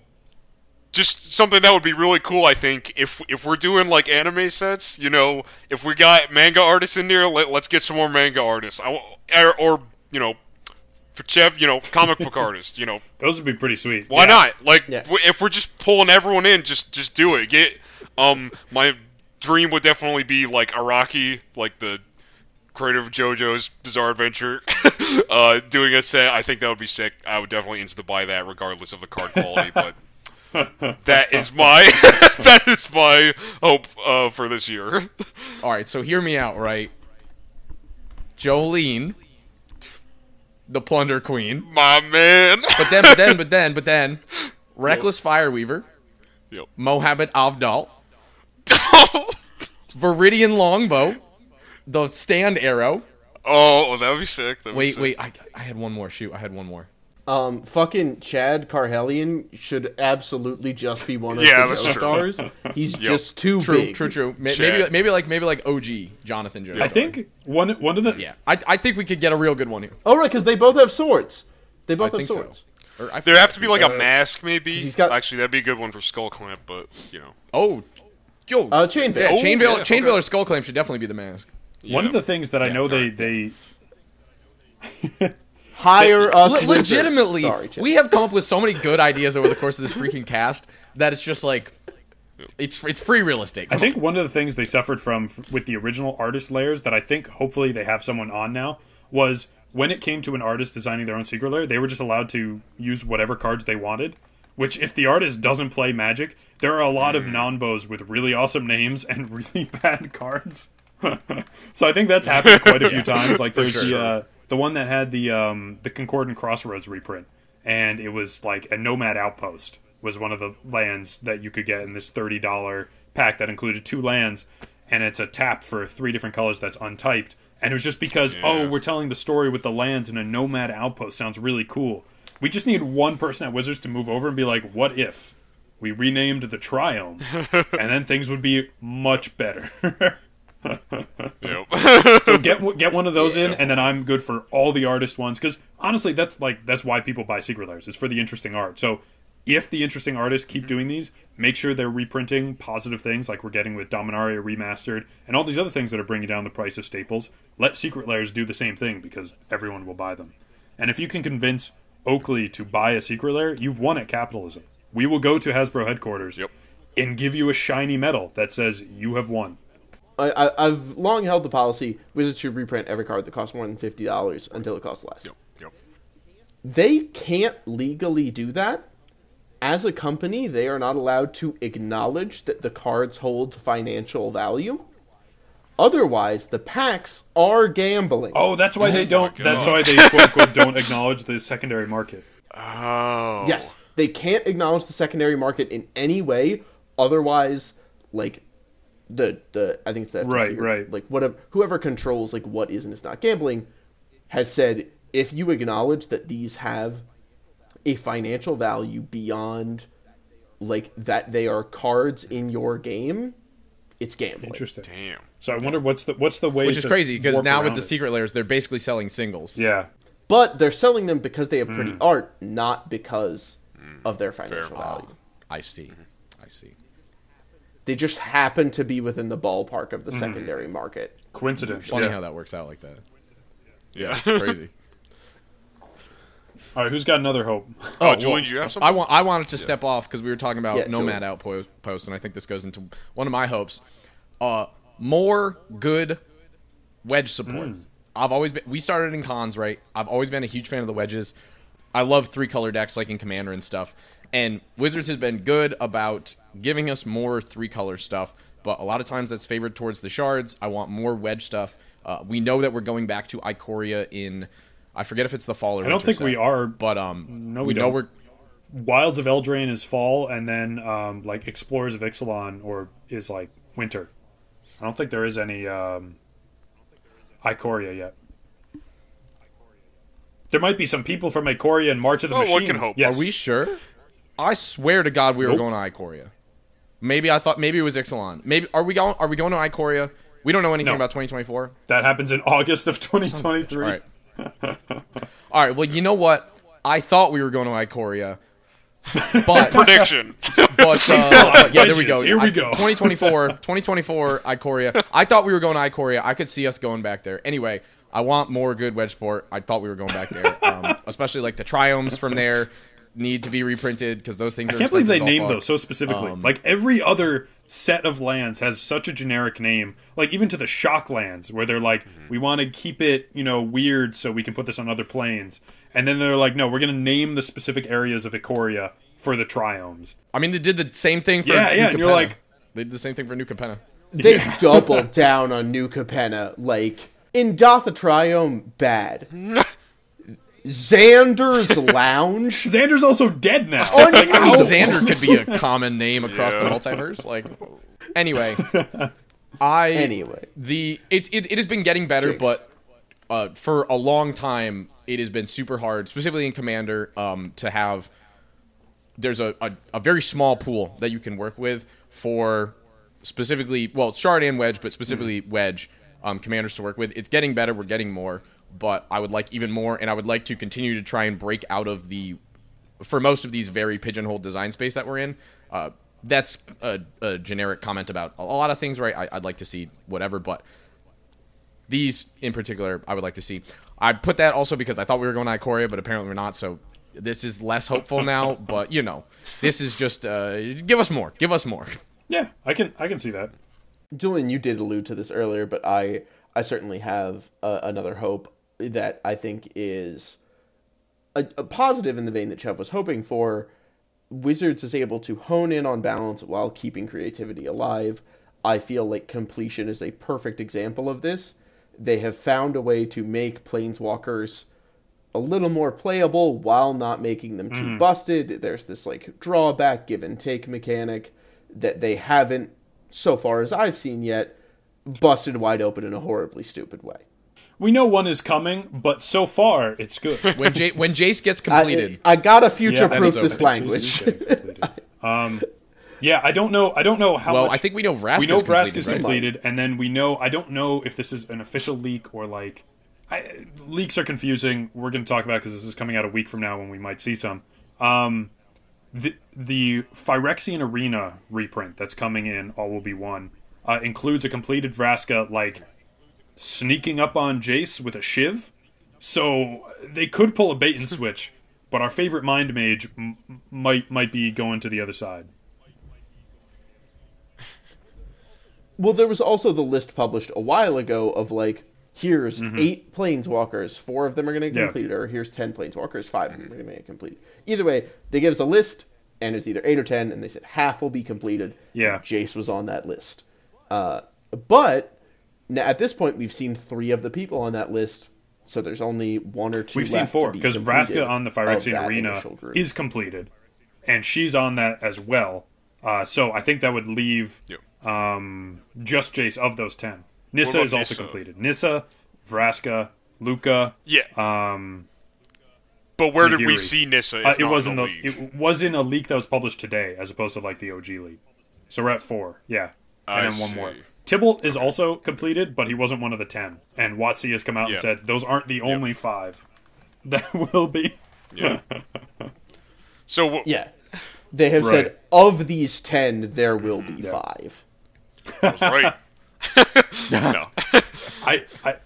[SPEAKER 5] just something that would be really cool, I think, if if we're doing like anime sets, you know, if we got manga artists in there, let, let's get some more manga artists, I, wa- or, or you know, for Chev, you know, comic book artists, you know,
[SPEAKER 4] Those would be pretty sweet.
[SPEAKER 5] why
[SPEAKER 4] Yeah.
[SPEAKER 5] not? Like,
[SPEAKER 1] Yeah.
[SPEAKER 5] w- if we're just pulling everyone in, just just do it. Get um, my dream would definitely be like Araki, like the creator of JoJo's Bizarre Adventure, uh, doing a set. I think that would be sick. I would definitely insta buy that, regardless of the card quality. but that is my that is my hope uh, for this year.
[SPEAKER 3] All right, so hear me out, right? Jolene, the Plunder Queen,
[SPEAKER 5] my man.
[SPEAKER 3] but then, but then, but then, but then, Reckless Fireweaver,
[SPEAKER 5] Yep.
[SPEAKER 3] Mohabbat Avdal, Viridian Longbow, the Stand Arrow.
[SPEAKER 5] oh, that would be sick. That'd be
[SPEAKER 3] Wait,
[SPEAKER 5] sick.
[SPEAKER 3] wait, I, I had one more. Shoot, I had one more.
[SPEAKER 1] Um, fucking Chad Carhelion should absolutely just be one of
[SPEAKER 5] Yeah,
[SPEAKER 1] the
[SPEAKER 5] that's
[SPEAKER 1] Joe stars. He's just too
[SPEAKER 3] True,
[SPEAKER 1] big.
[SPEAKER 3] true, true. Ma-
[SPEAKER 5] Chad.
[SPEAKER 3] Maybe, maybe like, maybe like OG Jonathan Jones.
[SPEAKER 4] I think one one of the
[SPEAKER 3] Yeah, I, I think we could get a real good one here.
[SPEAKER 1] Oh right, because they both have swords. They both
[SPEAKER 3] I
[SPEAKER 1] have
[SPEAKER 3] think so.
[SPEAKER 1] swords.
[SPEAKER 3] Or I
[SPEAKER 5] There have to be like a
[SPEAKER 1] Uh,
[SPEAKER 5] mask, maybe.
[SPEAKER 1] he's got-
[SPEAKER 5] Actually, that'd be a good one for Skull Clamp, but you know.
[SPEAKER 3] Oh, yo,
[SPEAKER 1] Uh, Chain Veil.
[SPEAKER 3] yeah,
[SPEAKER 5] Oh,
[SPEAKER 3] Chainveil,
[SPEAKER 5] yeah,
[SPEAKER 3] Chainveil
[SPEAKER 5] okay.
[SPEAKER 3] or Skull Clamp should definitely be the mask.
[SPEAKER 4] one of the things that I know they they
[SPEAKER 1] Hire us.
[SPEAKER 3] Le- legitimately,
[SPEAKER 1] Sorry,
[SPEAKER 3] we have come up with so many good ideas over the course of this freaking cast that it's just like, it's it's free real estate.
[SPEAKER 4] I think
[SPEAKER 3] on.
[SPEAKER 4] one of the things they suffered from f- with the original artist layers that I think hopefully they have someone on now was when it came to an artist designing their own secret lair, they were just allowed to use whatever cards they wanted. Which, if the artist doesn't play Magic, there are a lot of non-bows with really awesome names and really bad cards. so I think that's happened quite a few times. Like there's the uh, the one that had the um, the Concordant Crossroads reprint, and it was like a Nomad Outpost was one of the lands that you could get in this thirty dollar pack that included two lands, and it's a tap for three different colors that's untyped. And it was just because oh we're telling the story with the lands and a Nomad Outpost sounds really cool. We just need one person at Wizards to move over and be like, what if we renamed the Triome, and then things would be much better.
[SPEAKER 5] Yep.
[SPEAKER 4] so get get one of those in, and then I'm good for all the artist ones. Because honestly, that's like that's why people buy secret lairs. It's for the interesting art. So if the interesting artists keep mm-hmm. doing these, make sure they're reprinting positive things like we're getting with Dominaria remastered and all these other things that are bringing down the price of staples. Let secret lairs do the same thing because everyone will buy them. And if you can convince Oakley to buy a secret lair, you've won at capitalism. We will go to Hasbro headquarters
[SPEAKER 5] Yep.
[SPEAKER 4] and give you a shiny medal that says you have won.
[SPEAKER 1] I, I, I've long held the policy: Wizards should reprint every card that costs more than fifty dollars until it costs less.
[SPEAKER 5] Yep. Yep.
[SPEAKER 1] they can't legally do that. As a company, they are not allowed to acknowledge that the cards hold financial value. Otherwise, the packs are gambling.
[SPEAKER 4] Oh, that's why oh
[SPEAKER 5] they
[SPEAKER 4] don't.
[SPEAKER 5] God.
[SPEAKER 4] That's why they quote unquote don't acknowledge the secondary market.
[SPEAKER 5] Oh.
[SPEAKER 1] Yes, they can't acknowledge the secondary market in any way. Otherwise, like the the I think it's the FTC
[SPEAKER 4] Right,
[SPEAKER 1] or,
[SPEAKER 4] right.
[SPEAKER 1] Like whatever whoever controls like what is and is not gambling has said if you acknowledge that these have a financial value beyond like that they are cards in your game, it's gambling.
[SPEAKER 4] Interesting.
[SPEAKER 5] Damn.
[SPEAKER 4] So I wonder what's the what's the way
[SPEAKER 3] Which is
[SPEAKER 4] to
[SPEAKER 3] crazy because now with
[SPEAKER 4] around
[SPEAKER 3] the
[SPEAKER 4] it?
[SPEAKER 3] secret lairs, they're basically selling singles.
[SPEAKER 4] Yeah.
[SPEAKER 1] But they're selling them because they have pretty
[SPEAKER 4] Hmm.
[SPEAKER 1] art, not because of their financial
[SPEAKER 5] Fair.
[SPEAKER 1] value.
[SPEAKER 3] I see. I see.
[SPEAKER 1] They just happen to be within the ballpark of the
[SPEAKER 4] Hmm.
[SPEAKER 1] secondary market.
[SPEAKER 4] Coincidence.
[SPEAKER 3] Funny
[SPEAKER 4] Yeah.
[SPEAKER 3] how that works out like that.
[SPEAKER 5] Yeah.
[SPEAKER 3] Crazy.
[SPEAKER 4] All right, who's got another hope?
[SPEAKER 5] Oh, Julian, do you have something?
[SPEAKER 3] I want. I wanted to step off because we were talking about
[SPEAKER 1] Yeah,
[SPEAKER 3] Nomad
[SPEAKER 1] Julian.
[SPEAKER 3] Outpost, and I think this goes into one of my hopes. Uh, more good wedge support. I've always been. We started in cons, right? I've always been a huge fan of the wedges. I love three color decks like in Commander and stuff. And Wizards has been good about giving us more three color stuff, but a lot of times that's favored towards the shards. I want more wedge stuff. Uh, we know that we're going back to Ikoria in. I forget if it's the fall or.
[SPEAKER 4] I don't think
[SPEAKER 3] set,
[SPEAKER 4] we are.
[SPEAKER 3] but um,
[SPEAKER 4] No,
[SPEAKER 3] we,
[SPEAKER 4] we
[SPEAKER 3] know we're
[SPEAKER 4] Wilds of Eldraine is fall, and then um, like Explorers of Ixalan or is like winter. I don't think there is any um, Ikoria yet. There might be some people from Ikoria and March of the
[SPEAKER 5] Oh,
[SPEAKER 4] Machines.
[SPEAKER 5] one can hope.
[SPEAKER 4] Yes.
[SPEAKER 3] Are we sure? I swear to God, we were going to Ikoria. Maybe I thought maybe it was Ixalan. Maybe are we going? Are we going to Ikoria? We don't know anything
[SPEAKER 4] No.
[SPEAKER 3] about 2024.
[SPEAKER 4] That happens in August of 2023.
[SPEAKER 3] All right. All right. Well, you know what? I thought we were going to Ikoria, but
[SPEAKER 5] Prediction.
[SPEAKER 3] but, uh, but yeah, there we go.
[SPEAKER 4] Here we
[SPEAKER 3] I-
[SPEAKER 4] go.
[SPEAKER 3] 2024, 2024, Ikoria. I thought we were going to Ikoria. I could see us going back there. Anyway, I want more good wedge sport. I thought we were going back there, um, especially like the triomes from there need to be reprinted because those things are.
[SPEAKER 4] I can't believe they
[SPEAKER 3] expensive
[SPEAKER 4] named
[SPEAKER 3] fuck.
[SPEAKER 4] those so specifically.
[SPEAKER 3] Um,
[SPEAKER 4] like every other set of lands has such a generic name. Like even to the shock lands, where they're like,
[SPEAKER 3] Mm-hmm.
[SPEAKER 4] we want to keep it, you know, weird so we can put this on other planes. And then they're like, no, we're going to name the specific areas of Ikoria for the triomes.
[SPEAKER 3] I mean, they did the same thing for
[SPEAKER 4] Yeah,
[SPEAKER 3] New
[SPEAKER 4] yeah, and you're like-
[SPEAKER 3] they did the same thing for New Capenna.
[SPEAKER 1] They doubled down on New Capenna. Like Indatha Triome, bad. Xander's Lounge.
[SPEAKER 4] Xander's also dead now.
[SPEAKER 1] Oh,
[SPEAKER 3] Like, I mean. Xander could be a common name across the multiverse. Like, anyway, I
[SPEAKER 1] Anyway,
[SPEAKER 3] the it, it it has been getting better,
[SPEAKER 1] Jinx.
[SPEAKER 3] but uh, for a long time it has been super hard, specifically in Commander, um, to have. There's a, a, a very small pool that you can work with for specifically, well, Shard and Wedge, but specifically Wedge um, commanders to work with. It's getting better. We're getting more, but I would like even more, and I would like to continue to try and break out of the for most of these very pigeonhole design space that we're in. Uh, that's a, a generic comment about a lot of things, right? I, I'd like to see whatever, but these in particular, I would like to see. I put that also because I thought we were going to Ikoria, but apparently we're not. So this is less hopeful now. but you know, this is just uh, give us more, give us more.
[SPEAKER 4] yeah, I can I can see that.
[SPEAKER 1] Julian, you did allude to this earlier, but I I certainly have uh, another hope that I think is a, a positive in the vein that Chev was hoping for. Wizards is able to hone in on balance while keeping creativity alive. I feel like completion is a perfect example of this. They have found a way to make planeswalkers a little more playable while not making them too busted. There's this like drawback give and take mechanic that they haven't, so far as I've seen yet, busted wide open in a horribly stupid way.
[SPEAKER 4] We know one is coming, but so far it's good.
[SPEAKER 3] When J- when Jace gets completed,
[SPEAKER 1] I, I gotta future-proof
[SPEAKER 3] okay.
[SPEAKER 1] this language.
[SPEAKER 4] um, yeah, I don't know. I don't know how
[SPEAKER 3] well,
[SPEAKER 4] much.
[SPEAKER 3] I think we know Vraska's
[SPEAKER 4] we know Vraska's
[SPEAKER 3] completed, right?
[SPEAKER 4] completed, and then we know. I don't know if this is an official leak or like. I, leaks are confusing. We're going to talk about because this is coming out a week from now when we might see some. Um, the the Phyrexian Arena reprint that's coming in, all will be one, uh, includes a completed Vraska like sneaking up on Jace with a shiv. So they could pull a bait and switch, but our favorite mind mage m- might might be going to the other side.
[SPEAKER 1] Well, there was also the list published a while ago of like, here's eight planeswalkers, four of them are going to get
[SPEAKER 4] Yeah.
[SPEAKER 1] completed, or here's ten planeswalkers, five of them are going to get completed. Either way, they give us a list, and it's either eight or ten, and they said half will be completed.
[SPEAKER 4] Yeah.
[SPEAKER 1] Jace was on that list. Uh, but now, at this point, we've seen three of the people on that list, so there's only one or two.
[SPEAKER 4] We've seen four
[SPEAKER 1] to be
[SPEAKER 4] because
[SPEAKER 1] completed
[SPEAKER 4] Vraska on the
[SPEAKER 1] of
[SPEAKER 4] Phyrexian
[SPEAKER 1] that
[SPEAKER 4] Arena is completed, and she's on that as well. Uh, so I think that would leave
[SPEAKER 5] Yep.
[SPEAKER 4] um, just Jace of those ten. Nissa is also
[SPEAKER 5] Nissa?
[SPEAKER 4] completed. Nissa, Vraska, Lukka.
[SPEAKER 5] Yeah.
[SPEAKER 4] Um,
[SPEAKER 5] but where did we see Nissa? If
[SPEAKER 4] uh, it
[SPEAKER 5] not
[SPEAKER 4] was
[SPEAKER 5] in
[SPEAKER 4] in
[SPEAKER 5] the,
[SPEAKER 4] the
[SPEAKER 5] league?
[SPEAKER 4] it was in a leak that was published today, as opposed to like the OG leak. So we're at four, yeah, and
[SPEAKER 5] I
[SPEAKER 4] then one more.
[SPEAKER 5] see.
[SPEAKER 4] Tibalt is also completed, but he wasn't one of the ten. And WotC has come out
[SPEAKER 5] Yeah.
[SPEAKER 4] and said those aren't the only five that will be.
[SPEAKER 5] Yeah. so w-
[SPEAKER 1] Yeah. They have
[SPEAKER 4] Right.
[SPEAKER 1] said of these ten, there will be five.
[SPEAKER 5] I was right. no.
[SPEAKER 4] I, I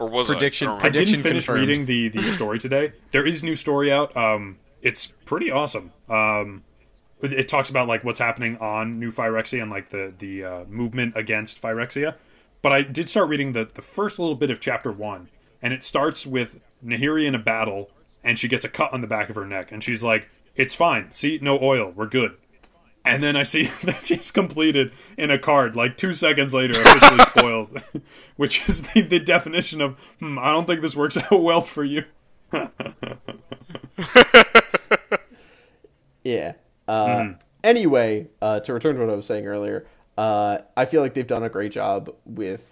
[SPEAKER 5] Or was
[SPEAKER 3] Prediction-
[SPEAKER 5] I? I, don't
[SPEAKER 4] I didn't finish
[SPEAKER 3] confirmed.
[SPEAKER 4] reading the, the story today. There is new story out. Um, it's pretty awesome. Um, it, it talks about like what's happening on New Phyrexia and like the the uh, movement against Phyrexia. But I did start reading the the first little bit of chapter one, and it starts with Nahiri in a battle, and she gets a cut on the back of her neck, and she's like, "It's fine. See, no oil. We're good." And then I see that she's completed in a card like two seconds later, officially spoiled, which is the, the definition of, hmm, I don't think this works out well for you.
[SPEAKER 1] Yeah. Uh,
[SPEAKER 4] Mm-hmm.
[SPEAKER 1] Anyway, uh, to return to what I was saying earlier, uh, I feel like they've done a great job with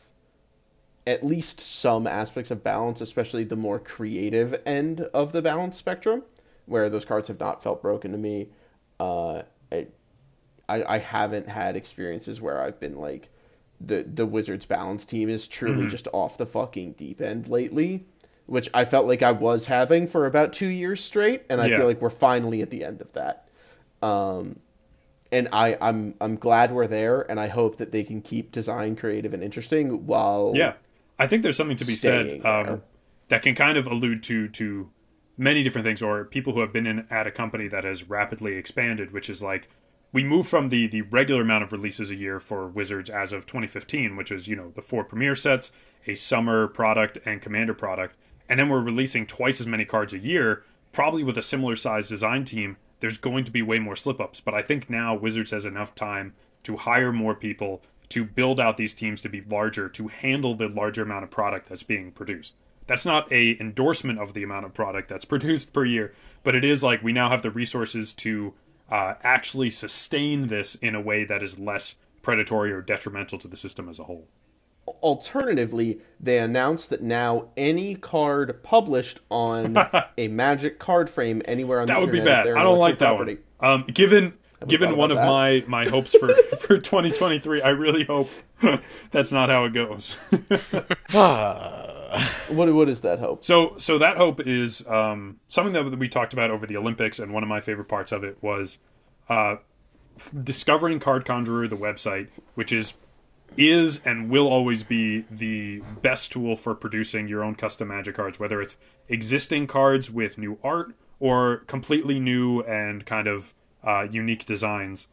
[SPEAKER 1] at least some aspects of balance, especially the more creative end of the balance spectrum, where those cards have not felt broken to me. Uh, I, I, haven't had experiences where I've been like, the the Wizards balance team is truly
[SPEAKER 4] Mm-hmm.
[SPEAKER 1] just off the fucking deep end lately, which I felt like I was having for about two years straight, and I
[SPEAKER 4] Yeah.
[SPEAKER 1] feel like we're finally at the end of that. Um, and I, I'm I'm glad we're there, and I hope that they can keep design creative and interesting while
[SPEAKER 4] Yeah, I think there's something to be said um, that can kind of allude to to many different things, or people who have been in at a company that has rapidly expanded, which is like we move from the the regular amount of releases a year for Wizards as of 2015, which is you know the four premier sets, a summer product, and commander product, and then we're releasing twice as many cards a year, probably with a similar size design team. There's going to be way more slip ups, but I think now Wizards has enough time to hire more people to build out these teams to be larger to handle the larger amount of product that's being produced. That's not a endorsement of the amount of product that's produced per year, but it is like we now have the resources to uh, actually sustain this in a way that is less predatory or detrimental to the system as a whole.
[SPEAKER 1] Alternatively, they announced that now any card published on a Magic card frame anywhere on
[SPEAKER 4] That
[SPEAKER 1] the
[SPEAKER 4] would be
[SPEAKER 1] internet is
[SPEAKER 4] bad. I don't like that
[SPEAKER 1] property.
[SPEAKER 4] one. Um, given given one of
[SPEAKER 1] about
[SPEAKER 4] my my hopes for for 2023, I really hope that's not how it goes.
[SPEAKER 1] What what is that hope?
[SPEAKER 4] So, so that hope is um, something that we talked about over the Olympics, and one of my favorite parts of it was uh, discovering Card Conjurer, the website, which is is and will always be the best tool for producing your own custom Magic cards, whether it's existing cards with new art or completely new and kind of uh, unique designs.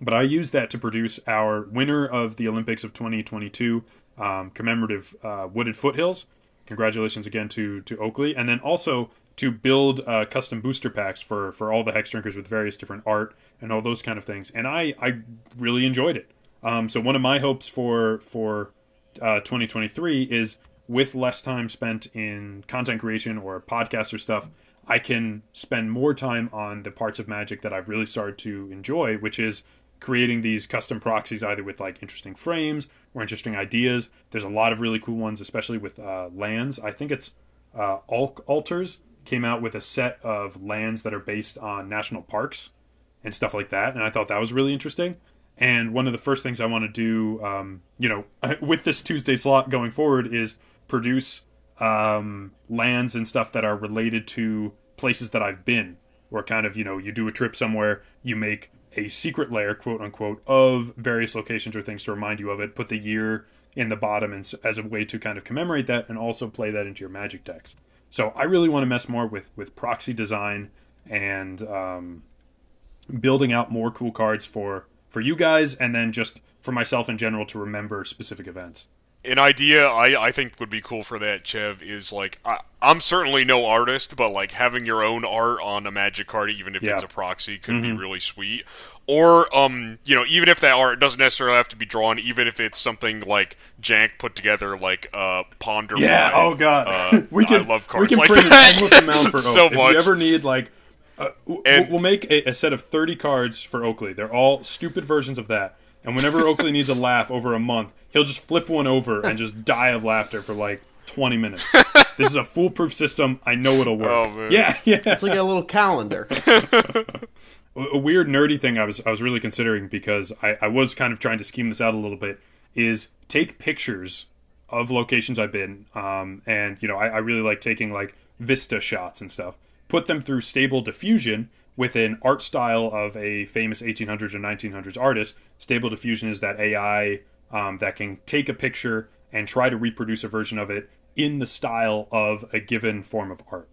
[SPEAKER 4] But I used that to produce our winner of the Olympics of 2022 um, commemorative uh, Wooded Foothills. Congratulations again to to Oakley, and then also to build uh, custom booster packs for for all the Hexdrinkers with various different art and all those kind of things. And I I really enjoyed it. Um, so one of my hopes for for uh, 2023 is with less time spent in content creation or podcast or stuff, I can spend more time on the parts of Magic that I've really started to enjoy, which is creating these custom proxies either with like interesting frames or interesting ideas. There's a lot of really cool ones, especially with uh, lands. I think it's uh, Al- came out with a set of lands that are based on national parks and stuff like that, and I thought that was really interesting. And one of the first things I want to do, um, you know, with this Tuesday slot going forward, is produce um, lands and stuff that are related to places that I've been, or kind of, you know, you do a trip somewhere, you make a secret lair, quote unquote, of various locations or things to remind you of it. Put the year in the bottom and, as a way to kind of commemorate that, and also play that into your Magic decks. So I really want to mess more with with proxy design and um, building out more cool cards for for you guys, and then just for myself in general to remember specific events.
[SPEAKER 5] An idea I, I think would be cool for that, Chev, is like I, I'm certainly no artist, but like having your own art on a magic card, even if
[SPEAKER 4] Yeah.
[SPEAKER 5] it's a proxy, could be really sweet. Or um, you know, even if that art doesn't necessarily have to be drawn, even if it's something like Jank put together, like uh, Ponder.
[SPEAKER 4] Yeah. Oh God.
[SPEAKER 5] Uh,
[SPEAKER 4] we can
[SPEAKER 5] I love
[SPEAKER 4] we can
[SPEAKER 5] like
[SPEAKER 4] print
[SPEAKER 5] that.
[SPEAKER 4] an endless amount for
[SPEAKER 5] so
[SPEAKER 4] Oak.
[SPEAKER 5] much.
[SPEAKER 4] If you ever need like, uh,
[SPEAKER 5] And-
[SPEAKER 4] we'll make a, a set of thirty cards for Oakley. They're all stupid versions of that. And whenever Oakley needs a laugh over a month, he'll just flip one over and just die of laughter for like twenty minutes. this is a foolproof system. I know it'll work.
[SPEAKER 5] Oh, man.
[SPEAKER 4] Yeah, yeah.
[SPEAKER 1] It's like a little calendar.
[SPEAKER 4] a weird nerdy thing I was I was really considering because I, I was kind of trying to scheme this out a little bit is take pictures of locations I've been um, and you know I, I really like taking like vista shots and stuff put them through stable diffusion with an art style of a famous 1800s or 1900s artist stable diffusion is that AI um, that can take a picture and try to reproduce a version of it in the style of a given form of art.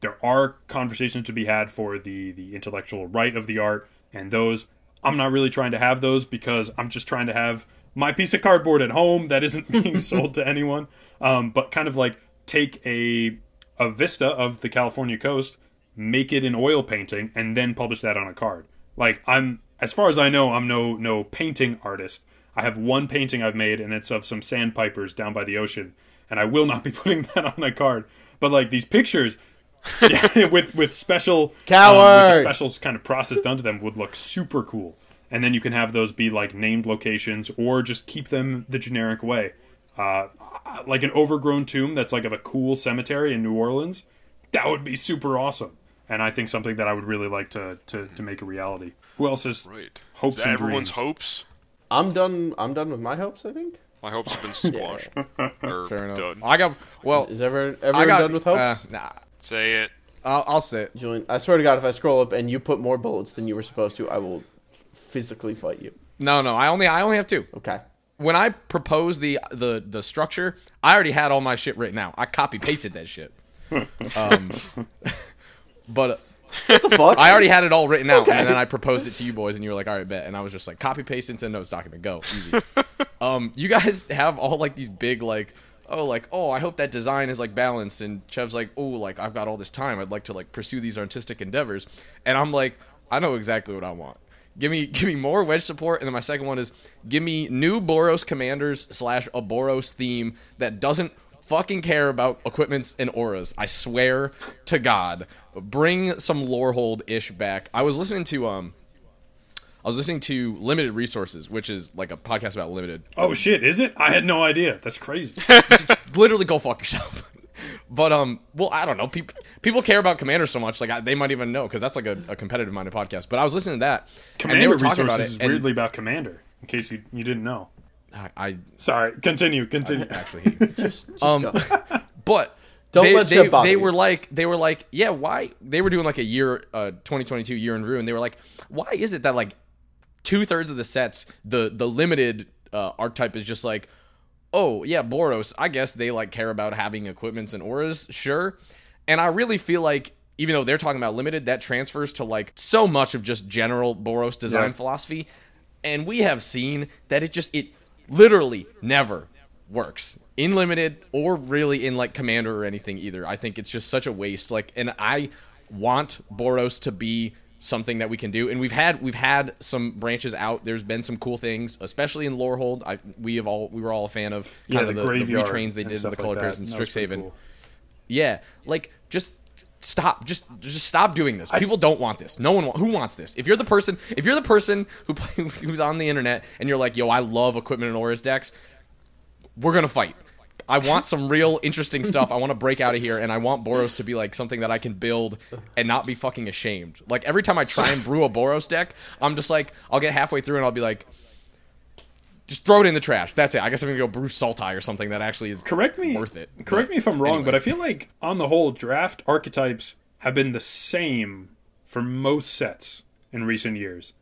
[SPEAKER 4] There are conversations to be had for the the intellectual right of the art and those. I'm not really trying to have those because i'm just trying to have my piece of cardboard at home that isn't being sold to anyone. Um, but kind of like take a a vista of the california coast make it an oil painting and then publish that on a card. Like i'm as far as i know i'm no no painting artist i have one painting i've made and it's of some sandpipers down by the ocean and i will not be putting that on a card but like these pictures yeah, with with special um, with special kind of process done to them would look super cool. And then you can have those be like named locations, or just keep them the generic way, uh, like an overgrown tomb that's like of a cool cemetery in New Orleans. That would be super awesome, and I think something that I would really like to to, to make a reality. Who else is
[SPEAKER 5] Right.
[SPEAKER 4] hopes
[SPEAKER 5] Is that
[SPEAKER 4] and
[SPEAKER 5] everyone's
[SPEAKER 4] dreams?
[SPEAKER 5] hopes?
[SPEAKER 1] I'm done. I'm done with my hopes. I think.
[SPEAKER 5] My hopes have been squashed. or
[SPEAKER 3] Fair enough.
[SPEAKER 5] done.
[SPEAKER 3] I got well.
[SPEAKER 1] Is ever
[SPEAKER 3] I
[SPEAKER 1] everyone
[SPEAKER 3] got
[SPEAKER 1] done with hopes?
[SPEAKER 3] Uh, nah,
[SPEAKER 5] Say it.
[SPEAKER 3] I'll, I'll say it.
[SPEAKER 1] Julian, I swear to God, if I scroll up and you put more bullets than you were supposed to, I will physically fight you.
[SPEAKER 3] No, no. I only I only have two.
[SPEAKER 1] Okay.
[SPEAKER 3] When I proposed the the the structure, I already had all my shit written out. I copy pasted that shit. Um, but
[SPEAKER 1] What the fuck?
[SPEAKER 3] I already had it all written out,
[SPEAKER 1] Okay.
[SPEAKER 3] and then I proposed it to you boys, and you were like, "All right, bet." And I was just like, "Copy paste into a notes document, go easy." um, you guys have all like these big like, oh, like oh, I hope that design is like balanced, and Chev's like, oh, like I've got all this time, I'd like to like pursue these artistic endeavors, and I'm like, I know exactly what I want. Give me give me more wedge support, and then my second one is give me new Boros commanders slash a Boros theme that doesn't fucking care about equipments and auras. I swear to God, bring some Lorehold ish back. I was listening to um, I was listening to Limited Resources, which is like a podcast about limited.
[SPEAKER 4] Oh shit, is it? I had no idea. That's crazy.
[SPEAKER 3] Literally, go fuck yourself. But um, well, I don't know. People people care about Commander so much, like I, they might even know because that's like a, a competitive minded podcast. But I was listening to that, and they were talking
[SPEAKER 4] resources
[SPEAKER 3] about it.
[SPEAKER 4] is
[SPEAKER 3] and
[SPEAKER 4] weirdly about Commander. In case you you didn't know.
[SPEAKER 3] I, I
[SPEAKER 4] Sorry, continue, continue.
[SPEAKER 3] actually.
[SPEAKER 1] Just, just
[SPEAKER 3] Um,
[SPEAKER 1] go.
[SPEAKER 3] But
[SPEAKER 1] Don't
[SPEAKER 3] they,
[SPEAKER 1] let
[SPEAKER 3] they, they were like they were like yeah why? They were doing like a year uh 2022 year in ruin. They were like why is it that like two thirds of the sets the the limited uh, archetype is just like oh yeah Boros I guess they like care about having equipments and auras sure. And I really feel like even though they're talking about limited that transfers to like so much of just general Boros design
[SPEAKER 4] Yeah.
[SPEAKER 3] philosophy. And we have seen that it just it literally never works in limited or really in like commander or anything either i think it's just such a waste like and i want boros to be something that we can do and we've had we've had some branches out there's been some cool things especially in lorehold i we have all we were all a fan of kind
[SPEAKER 4] the,
[SPEAKER 3] of the, the
[SPEAKER 4] graveyard
[SPEAKER 3] retrains they did
[SPEAKER 4] stuff
[SPEAKER 3] the color pairs in
[SPEAKER 4] That was pretty
[SPEAKER 3] strixhaven
[SPEAKER 4] cool.
[SPEAKER 3] yeah, like just stop, just just stop doing this. People don't want this. No one who wants this. If you're the person, if you're the person who play, who's on the internet and you're like, "Yo, I love equipment and auras decks," we're gonna fight. I want some real interesting stuff. I want to break out of here, and I want Boros to be like something that I can build and not be fucking ashamed. Like every time I try and brew a Boros deck, I'm just like, I'll get halfway through and I'll be like, just throw it in the trash. That's it. I guess I'm gonna go brew Sultai or something that actually is
[SPEAKER 4] Correct me.
[SPEAKER 3] worth it.
[SPEAKER 4] Correct
[SPEAKER 3] But
[SPEAKER 4] me if I'm wrong,
[SPEAKER 3] anyway.
[SPEAKER 4] but I feel like on the whole, draft archetypes have been the same for most sets in recent years.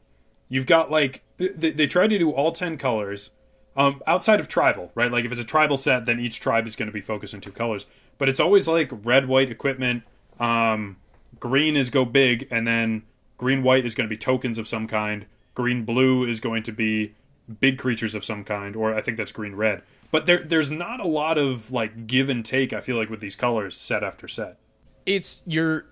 [SPEAKER 4] You've got like they, they tried to do all ten colors, um, outside of tribal, right? Like if it's a tribal set, then each tribe is going to be focused in two colors. But it's always like red, white equipment. Um, green is go big, and then green, white is going to be tokens of some kind. Green, blue is going to be big creatures of some kind, or I think that's green red. But there there's not a lot of like give and take. I feel like with these colors set after set.
[SPEAKER 3] it's you're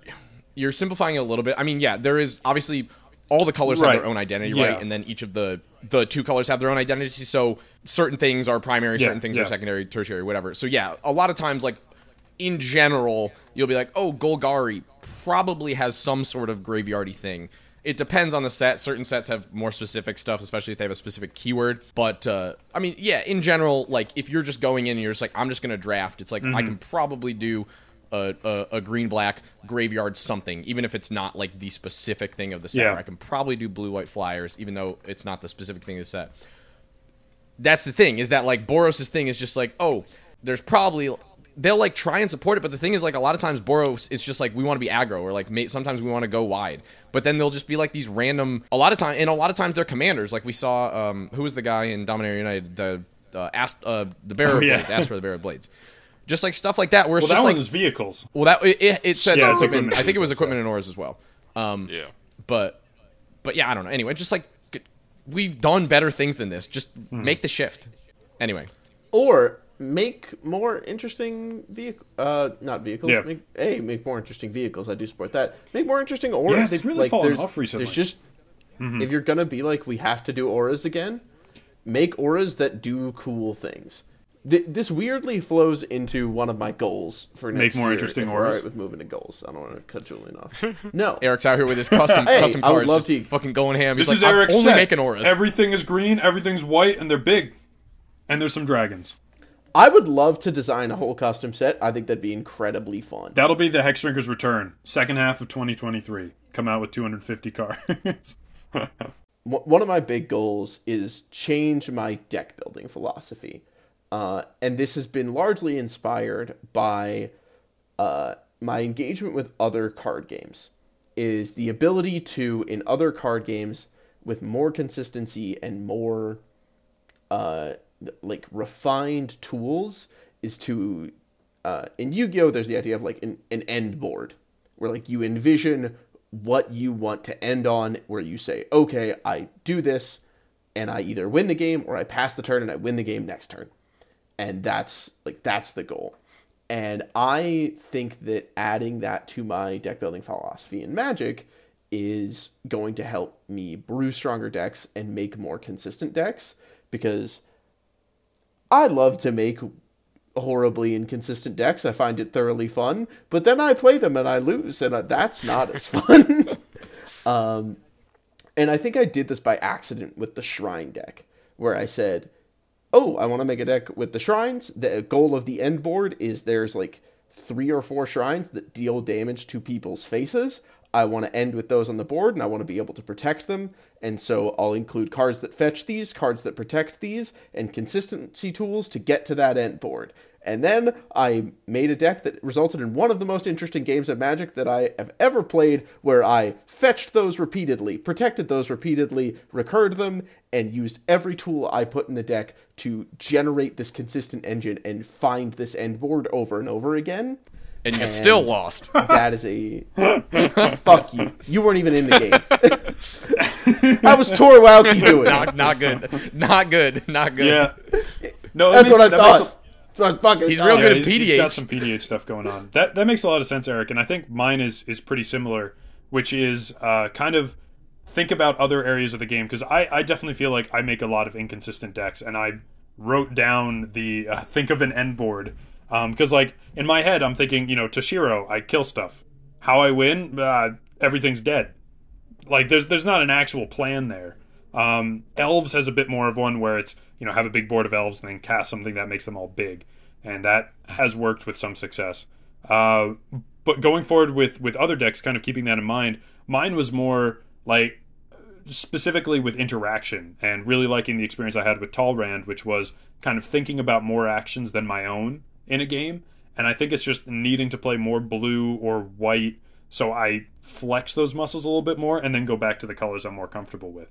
[SPEAKER 3] you're simplifying it a little bit. I mean, yeah, there is obviously all the colors
[SPEAKER 4] Right.
[SPEAKER 3] have their own identity,
[SPEAKER 4] Yeah.
[SPEAKER 3] right? And then each of the the two colors have their own identity. So certain things are primary,
[SPEAKER 4] Yeah,
[SPEAKER 3] certain things
[SPEAKER 4] yeah.
[SPEAKER 3] are secondary, tertiary, whatever. So yeah, a lot of times, like in general, you'll be like, oh, Golgari probably has some sort of graveyardy thing. It depends on the set. Certain sets have more specific stuff, especially if they have a specific keyword. But uh, I mean, yeah, in general, like if you're just going in and you're just like, I'm just gonna draft. It's like I
[SPEAKER 4] Mm-hmm.
[SPEAKER 3] can probably do a, a, a green black graveyard something, even if it's not like the specific thing of the set.
[SPEAKER 4] Yeah.
[SPEAKER 3] I can probably do blue white flyers, even though it's not the specific thing of the set. That's the thing is that like Boros's thing is just like, oh, there's probably they'll like try and support it, but the thing is like a lot of times Boros is just like we want to be aggro or like may, sometimes we want to go wide, but then they'll just be like these random. A lot of time and a lot of times they're commanders. Like we saw, um, who was the guy in Dominaria United, the uh, Ast- uh, the Bearer
[SPEAKER 4] Oh,
[SPEAKER 3] of
[SPEAKER 4] yeah.
[SPEAKER 3] Blades, Astor the Bearer of Blades. Just like stuff like that, where it's
[SPEAKER 4] Well, that
[SPEAKER 3] just
[SPEAKER 4] one
[SPEAKER 3] like
[SPEAKER 4] was vehicles.
[SPEAKER 3] well, that it, it, it said
[SPEAKER 4] Yeah, it's
[SPEAKER 3] equipment.
[SPEAKER 4] equipment
[SPEAKER 3] I think it was equipment and ores as well. Um,
[SPEAKER 5] Yeah.
[SPEAKER 3] but but yeah, I don't know. Anyway, just like we've done better things than this. Just
[SPEAKER 4] Hmm.
[SPEAKER 3] make the shift. Anyway,
[SPEAKER 1] Or make more interesting vehicle, uh, not vehicles.
[SPEAKER 4] Yeah.
[SPEAKER 1] Make, a make more interesting vehicles. I do support that. Make more interesting auras.
[SPEAKER 4] Yeah, they've really
[SPEAKER 1] like,
[SPEAKER 4] fallen off recently.
[SPEAKER 1] There's just
[SPEAKER 3] Mm-hmm.
[SPEAKER 1] if you're gonna be like we have to do auras again, make auras that do cool things. Th- this weirdly flows into one of my goals for next Make
[SPEAKER 4] more
[SPEAKER 1] year,
[SPEAKER 4] interesting
[SPEAKER 1] if we're alright with moving to goals. I don't want to cut Julian off. No,
[SPEAKER 3] Eric's out here with his custom
[SPEAKER 1] Hey,
[SPEAKER 3] custom
[SPEAKER 1] I would
[SPEAKER 3] cars,
[SPEAKER 1] love
[SPEAKER 3] just
[SPEAKER 1] to-
[SPEAKER 3] fucking going ham. He's
[SPEAKER 4] This
[SPEAKER 3] like,
[SPEAKER 4] is Eric's
[SPEAKER 3] only
[SPEAKER 4] set.
[SPEAKER 3] making auras.
[SPEAKER 4] Everything is green, everything's white, and they're big. And there's some dragons.
[SPEAKER 1] I would love to design a whole custom set. I think that'd be incredibly fun.
[SPEAKER 4] That'll be the Hexdrinker's return, second half of 2023. Come out with 250 cards.
[SPEAKER 1] One of my big goals is change my deck building philosophy uh, and this has been largely inspired by uh, my engagement with other card games is the ability to in other card games with more consistency and more uh, like refined tools is to uh, in Yu-Gi-Oh there's the idea of like an, an end board where like you envision what you want to end on where you say okay I do this and I either win the game or I pass the turn and I win the game next turn and that's like that's the goal and I think that adding that to my deck building philosophy in Magic is going to help me brew stronger decks and make more consistent decks because I love to make horribly inconsistent decks. I find it thoroughly fun, but then I play them and I lose, and uh, that's not as fun. um, and I think I did this by accident with the Shrine deck, where I said, "Oh, I want to make a deck with the shrines. The goal of the end board is there's like three or four shrines that deal damage to people's faces. I want to end with those on the board, and I want to be able to protect them. And so I'll include cards that fetch these, cards that protect these, and consistency tools to get to that end board. And then I made a deck that resulted in one of the most interesting games of Magic that I have ever played, where I fetched those repeatedly, protected those repeatedly, recurred them, and used every tool I put in the deck to generate this consistent engine and find this end board over and over again.
[SPEAKER 3] and you still lost.
[SPEAKER 1] That is a fuck you. You weren't even in the game. How was Tor Wauki doing?
[SPEAKER 3] not not good. Not good. Not good.
[SPEAKER 4] yeah. No,
[SPEAKER 1] That's
[SPEAKER 4] that
[SPEAKER 1] what I
[SPEAKER 4] that makes
[SPEAKER 1] thought. That's fucking
[SPEAKER 3] He's
[SPEAKER 1] thought.
[SPEAKER 3] real good
[SPEAKER 4] yeah,
[SPEAKER 3] at
[SPEAKER 4] he's- he's got some PDH stuff going on. That that makes a lot of sense, Eric. And I think mine is is pretty similar, which is uh, kind of think about other areas of the game because I I definitely feel like I make a lot of inconsistent decks, and I wrote down the uh, think of an end board because like in my head I'm thinking you know Toshiro I kill stuff. How I win? Uh, everything's dead. Like there's there's not an actual plan there. Um, elves has a bit more of one where it's you know have a big board of elves and then cast something that makes them all big, and that has worked with some success. Uh, but going forward with with other decks, kind of keeping that in mind, mine was more like specifically with interaction and really liking the experience I had with Talrand, which was kind of thinking about more actions than my own in a game. And I think it's just needing to play more blue or white so I flex those muscles a little bit more and then go back to the colors I'm more comfortable with.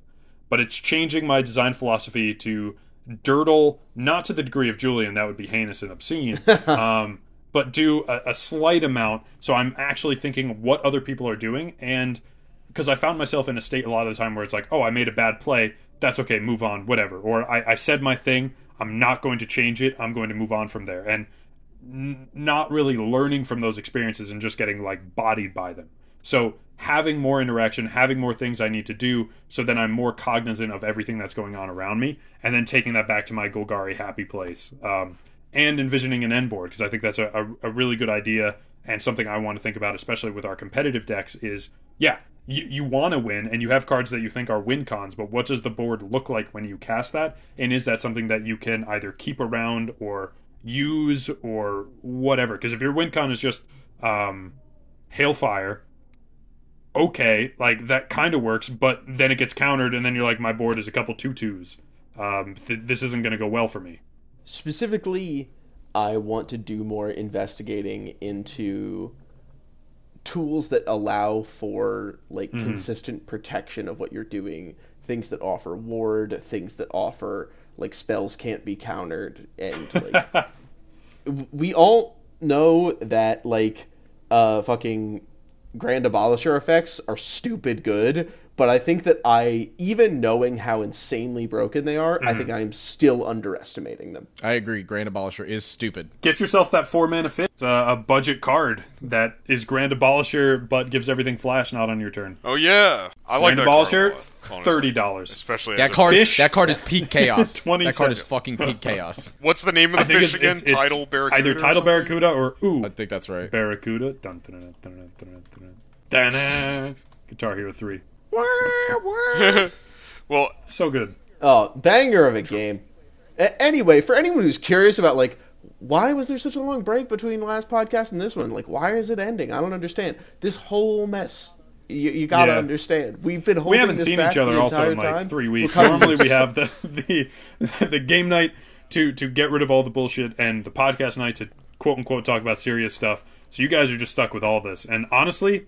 [SPEAKER 4] But it's changing my design philosophy to dirtle, not to the degree of Julian, that would be heinous and obscene, um, but do a, a slight amount so I'm actually thinking what other people are doing and because I found myself in a state a lot of the time where it's like, oh, I made a bad play. that's okay, move on, whatever. Or I, I said my thing, I'm not going to change it, I'm going to move on from there. And n- not really learning from those experiences and just getting like bodied by them. So having more interaction, having more things I need to do, so then I'm more cognizant of everything that's going on around me, and then taking that back to my Golgari happy place, um, and envisioning an end board because I think that's a, a, a really good idea and something I want to think about, especially with our competitive decks. Is yeah, you, you want to win and you have cards that you think are win cons, but what does the board look like when you cast that? And is that something that you can either keep around or use or whatever? Because if your win con is just um, Hailfire, okay, like that kind of works, but then it gets countered, and then you're like, my board is a couple tutus. Um, th- this isn't going to go well for me.
[SPEAKER 1] Specifically, I want to do more investigating into tools that allow for like
[SPEAKER 4] Mm-hmm.
[SPEAKER 1] consistent protection of what you're doing, things that offer ward, things that offer like spells can't be countered and like we all know that like uh fucking grand abolisher effects are stupid good but I think that I, even knowing how insanely broken they are, mm. I think mm-hmm. I am still underestimating them.
[SPEAKER 3] I agree. Grand Abolisher is stupid.
[SPEAKER 4] Get yourself that four mana fit. It's a, a, budget card that is Grand Abolisher, but gives everything flash not on your turn.
[SPEAKER 5] Oh yeah, I like
[SPEAKER 4] Grand Abolisher.
[SPEAKER 5] Lot,
[SPEAKER 4] Thirty dollars,
[SPEAKER 5] especially
[SPEAKER 3] that card.
[SPEAKER 4] Fish.
[SPEAKER 3] That card is peak chaos.
[SPEAKER 4] Twenty.
[SPEAKER 3] That card is fucking peak chaos.
[SPEAKER 5] What's the name of the
[SPEAKER 4] I
[SPEAKER 5] fish
[SPEAKER 4] it's,
[SPEAKER 5] again?
[SPEAKER 4] It's,
[SPEAKER 5] Tidal Barracuda.
[SPEAKER 4] Either Tidal
[SPEAKER 5] or
[SPEAKER 4] barracuda or ooh.
[SPEAKER 3] I think that's right.
[SPEAKER 4] Barracuda. Guitar Hero Three.
[SPEAKER 5] Well,
[SPEAKER 4] So good.
[SPEAKER 1] Oh, banger of a game. A- anyway, for anyone who's curious about like why was there such a long break between the last podcast and this one? Like, why is it ending? I don't understand. This whole mess. You, you gotta
[SPEAKER 4] Yeah.
[SPEAKER 1] understand. We've been holding
[SPEAKER 4] we haven't
[SPEAKER 1] this
[SPEAKER 4] seen
[SPEAKER 1] back
[SPEAKER 4] each other also in like
[SPEAKER 1] time.
[SPEAKER 4] three weeks. Normally we have the, the the game night to to get rid of all the bullshit and the podcast night to quote unquote talk about serious stuff. So you guys are just stuck with all this. And honestly,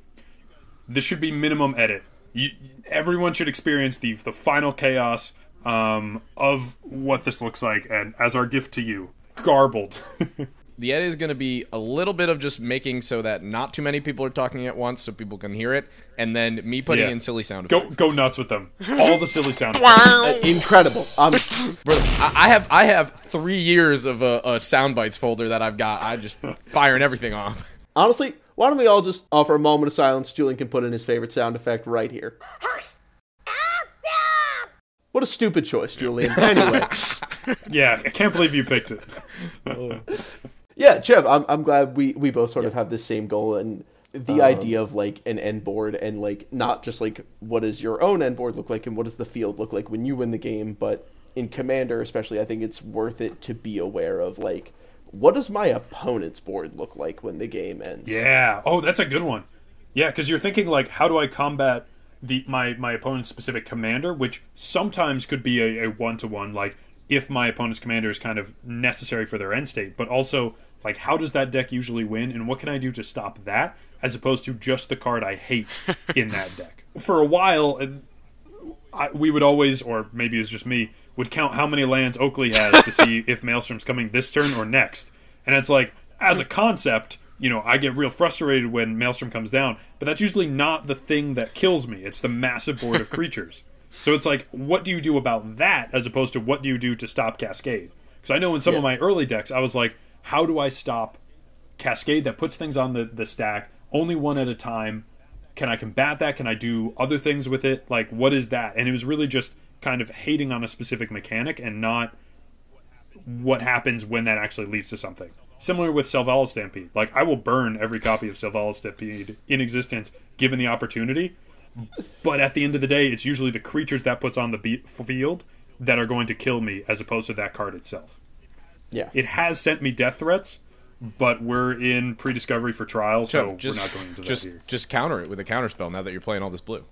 [SPEAKER 4] this should be minimum edit. You, everyone should experience the the final chaos um, of what this looks like, and as our gift to you, garbled.
[SPEAKER 3] The edit is going to be a little bit of just making so that not too many people are talking at once, so people can hear it, and then me putting
[SPEAKER 4] Yeah.
[SPEAKER 3] in silly sound
[SPEAKER 4] go
[SPEAKER 3] effects.
[SPEAKER 4] go nuts with them. All the silly sound. effects.
[SPEAKER 1] Uh, incredible. Um,
[SPEAKER 3] Brother, I I have I have three years of a, a sound bites folder that I've got. I just firing everything off.
[SPEAKER 1] honestly, why don't we all just offer a moment of silence? Julian can put in his favorite sound effect right here. What a stupid choice, Julian. Anyway,
[SPEAKER 4] Yeah, I can't believe you picked it.
[SPEAKER 1] yeah, Jeff, I'm I'm glad we we both sort of have the same goal and the
[SPEAKER 3] Um,
[SPEAKER 1] idea of like an end board and like not just like what does your own end board look like and what does the field look like when you win the game, but in Commander especially, I think it's worth it to be aware of like what does my opponent's board look like when the game ends.
[SPEAKER 4] Yeah. Oh, that's a good one. Yeah, because you're thinking like, how do I combat the my my opponent's specific commander, which sometimes could be a one to one, like if my opponent's commander is kind of necessary for their end state, but also like how does that deck usually win, and what can I do to stop that, as opposed to just the card I hate in that deck. For a while, and I, we would always, or maybe it's just me, would count how many lands Oakley has to see if Maelstrom's coming this turn or next. And it's like, as a concept, you know, I get real frustrated when Maelstrom comes down, but that's usually not the thing that kills me. It's the massive board of creatures. So it's like, what do you do about that as opposed to what do you do to stop Cascade? Because I know in some of my early decks, I was like, how do I stop Cascade that puts things on the, the stack only one at a time? Can I combat that? Can I do other things with it? Like, what is that? And it was really just kind of hating on a specific mechanic and not what happens when that actually leads to something. Similar with Selvala Stampede. Like, I will burn every copy of Selvala Stampede in existence given the opportunity. But at the end of the day, it's usually the creatures that puts on the be- field that are going to kill me as opposed to that card itself.
[SPEAKER 1] Yeah.
[SPEAKER 4] It has sent me death threats, but we're in pre-discovery for trial, so
[SPEAKER 3] Jeff, just
[SPEAKER 4] we're not going into
[SPEAKER 3] just
[SPEAKER 4] that here.
[SPEAKER 3] just counter it with a counter spell. Now that you're playing all this blue,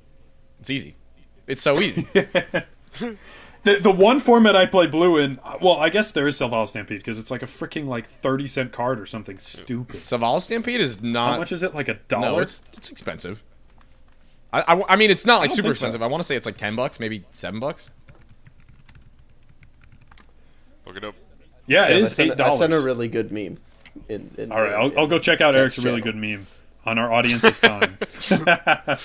[SPEAKER 3] it's easy. It's so easy.
[SPEAKER 4] The, the one format I play blue in, well, I guess there is Selvala Stampede because it's like a freaking like thirty cent card or something stupid.
[SPEAKER 3] Saval Stampede is not.
[SPEAKER 4] How much is it? Like a dollar?
[SPEAKER 3] No, it's it's expensive. I, I, I mean, it's not like super
[SPEAKER 4] think so.
[SPEAKER 3] expensive. I want to say it's like ten bucks, maybe seven bucks.
[SPEAKER 5] look it up.
[SPEAKER 4] yeah, it
[SPEAKER 1] Yeah, I
[SPEAKER 4] is
[SPEAKER 1] sent,
[SPEAKER 4] eight
[SPEAKER 1] a- I sent a really good meme. In, in
[SPEAKER 4] All right,
[SPEAKER 1] the-
[SPEAKER 4] I'll, I'll go check out
[SPEAKER 1] Text
[SPEAKER 4] Eric's really good meme on our audience's time.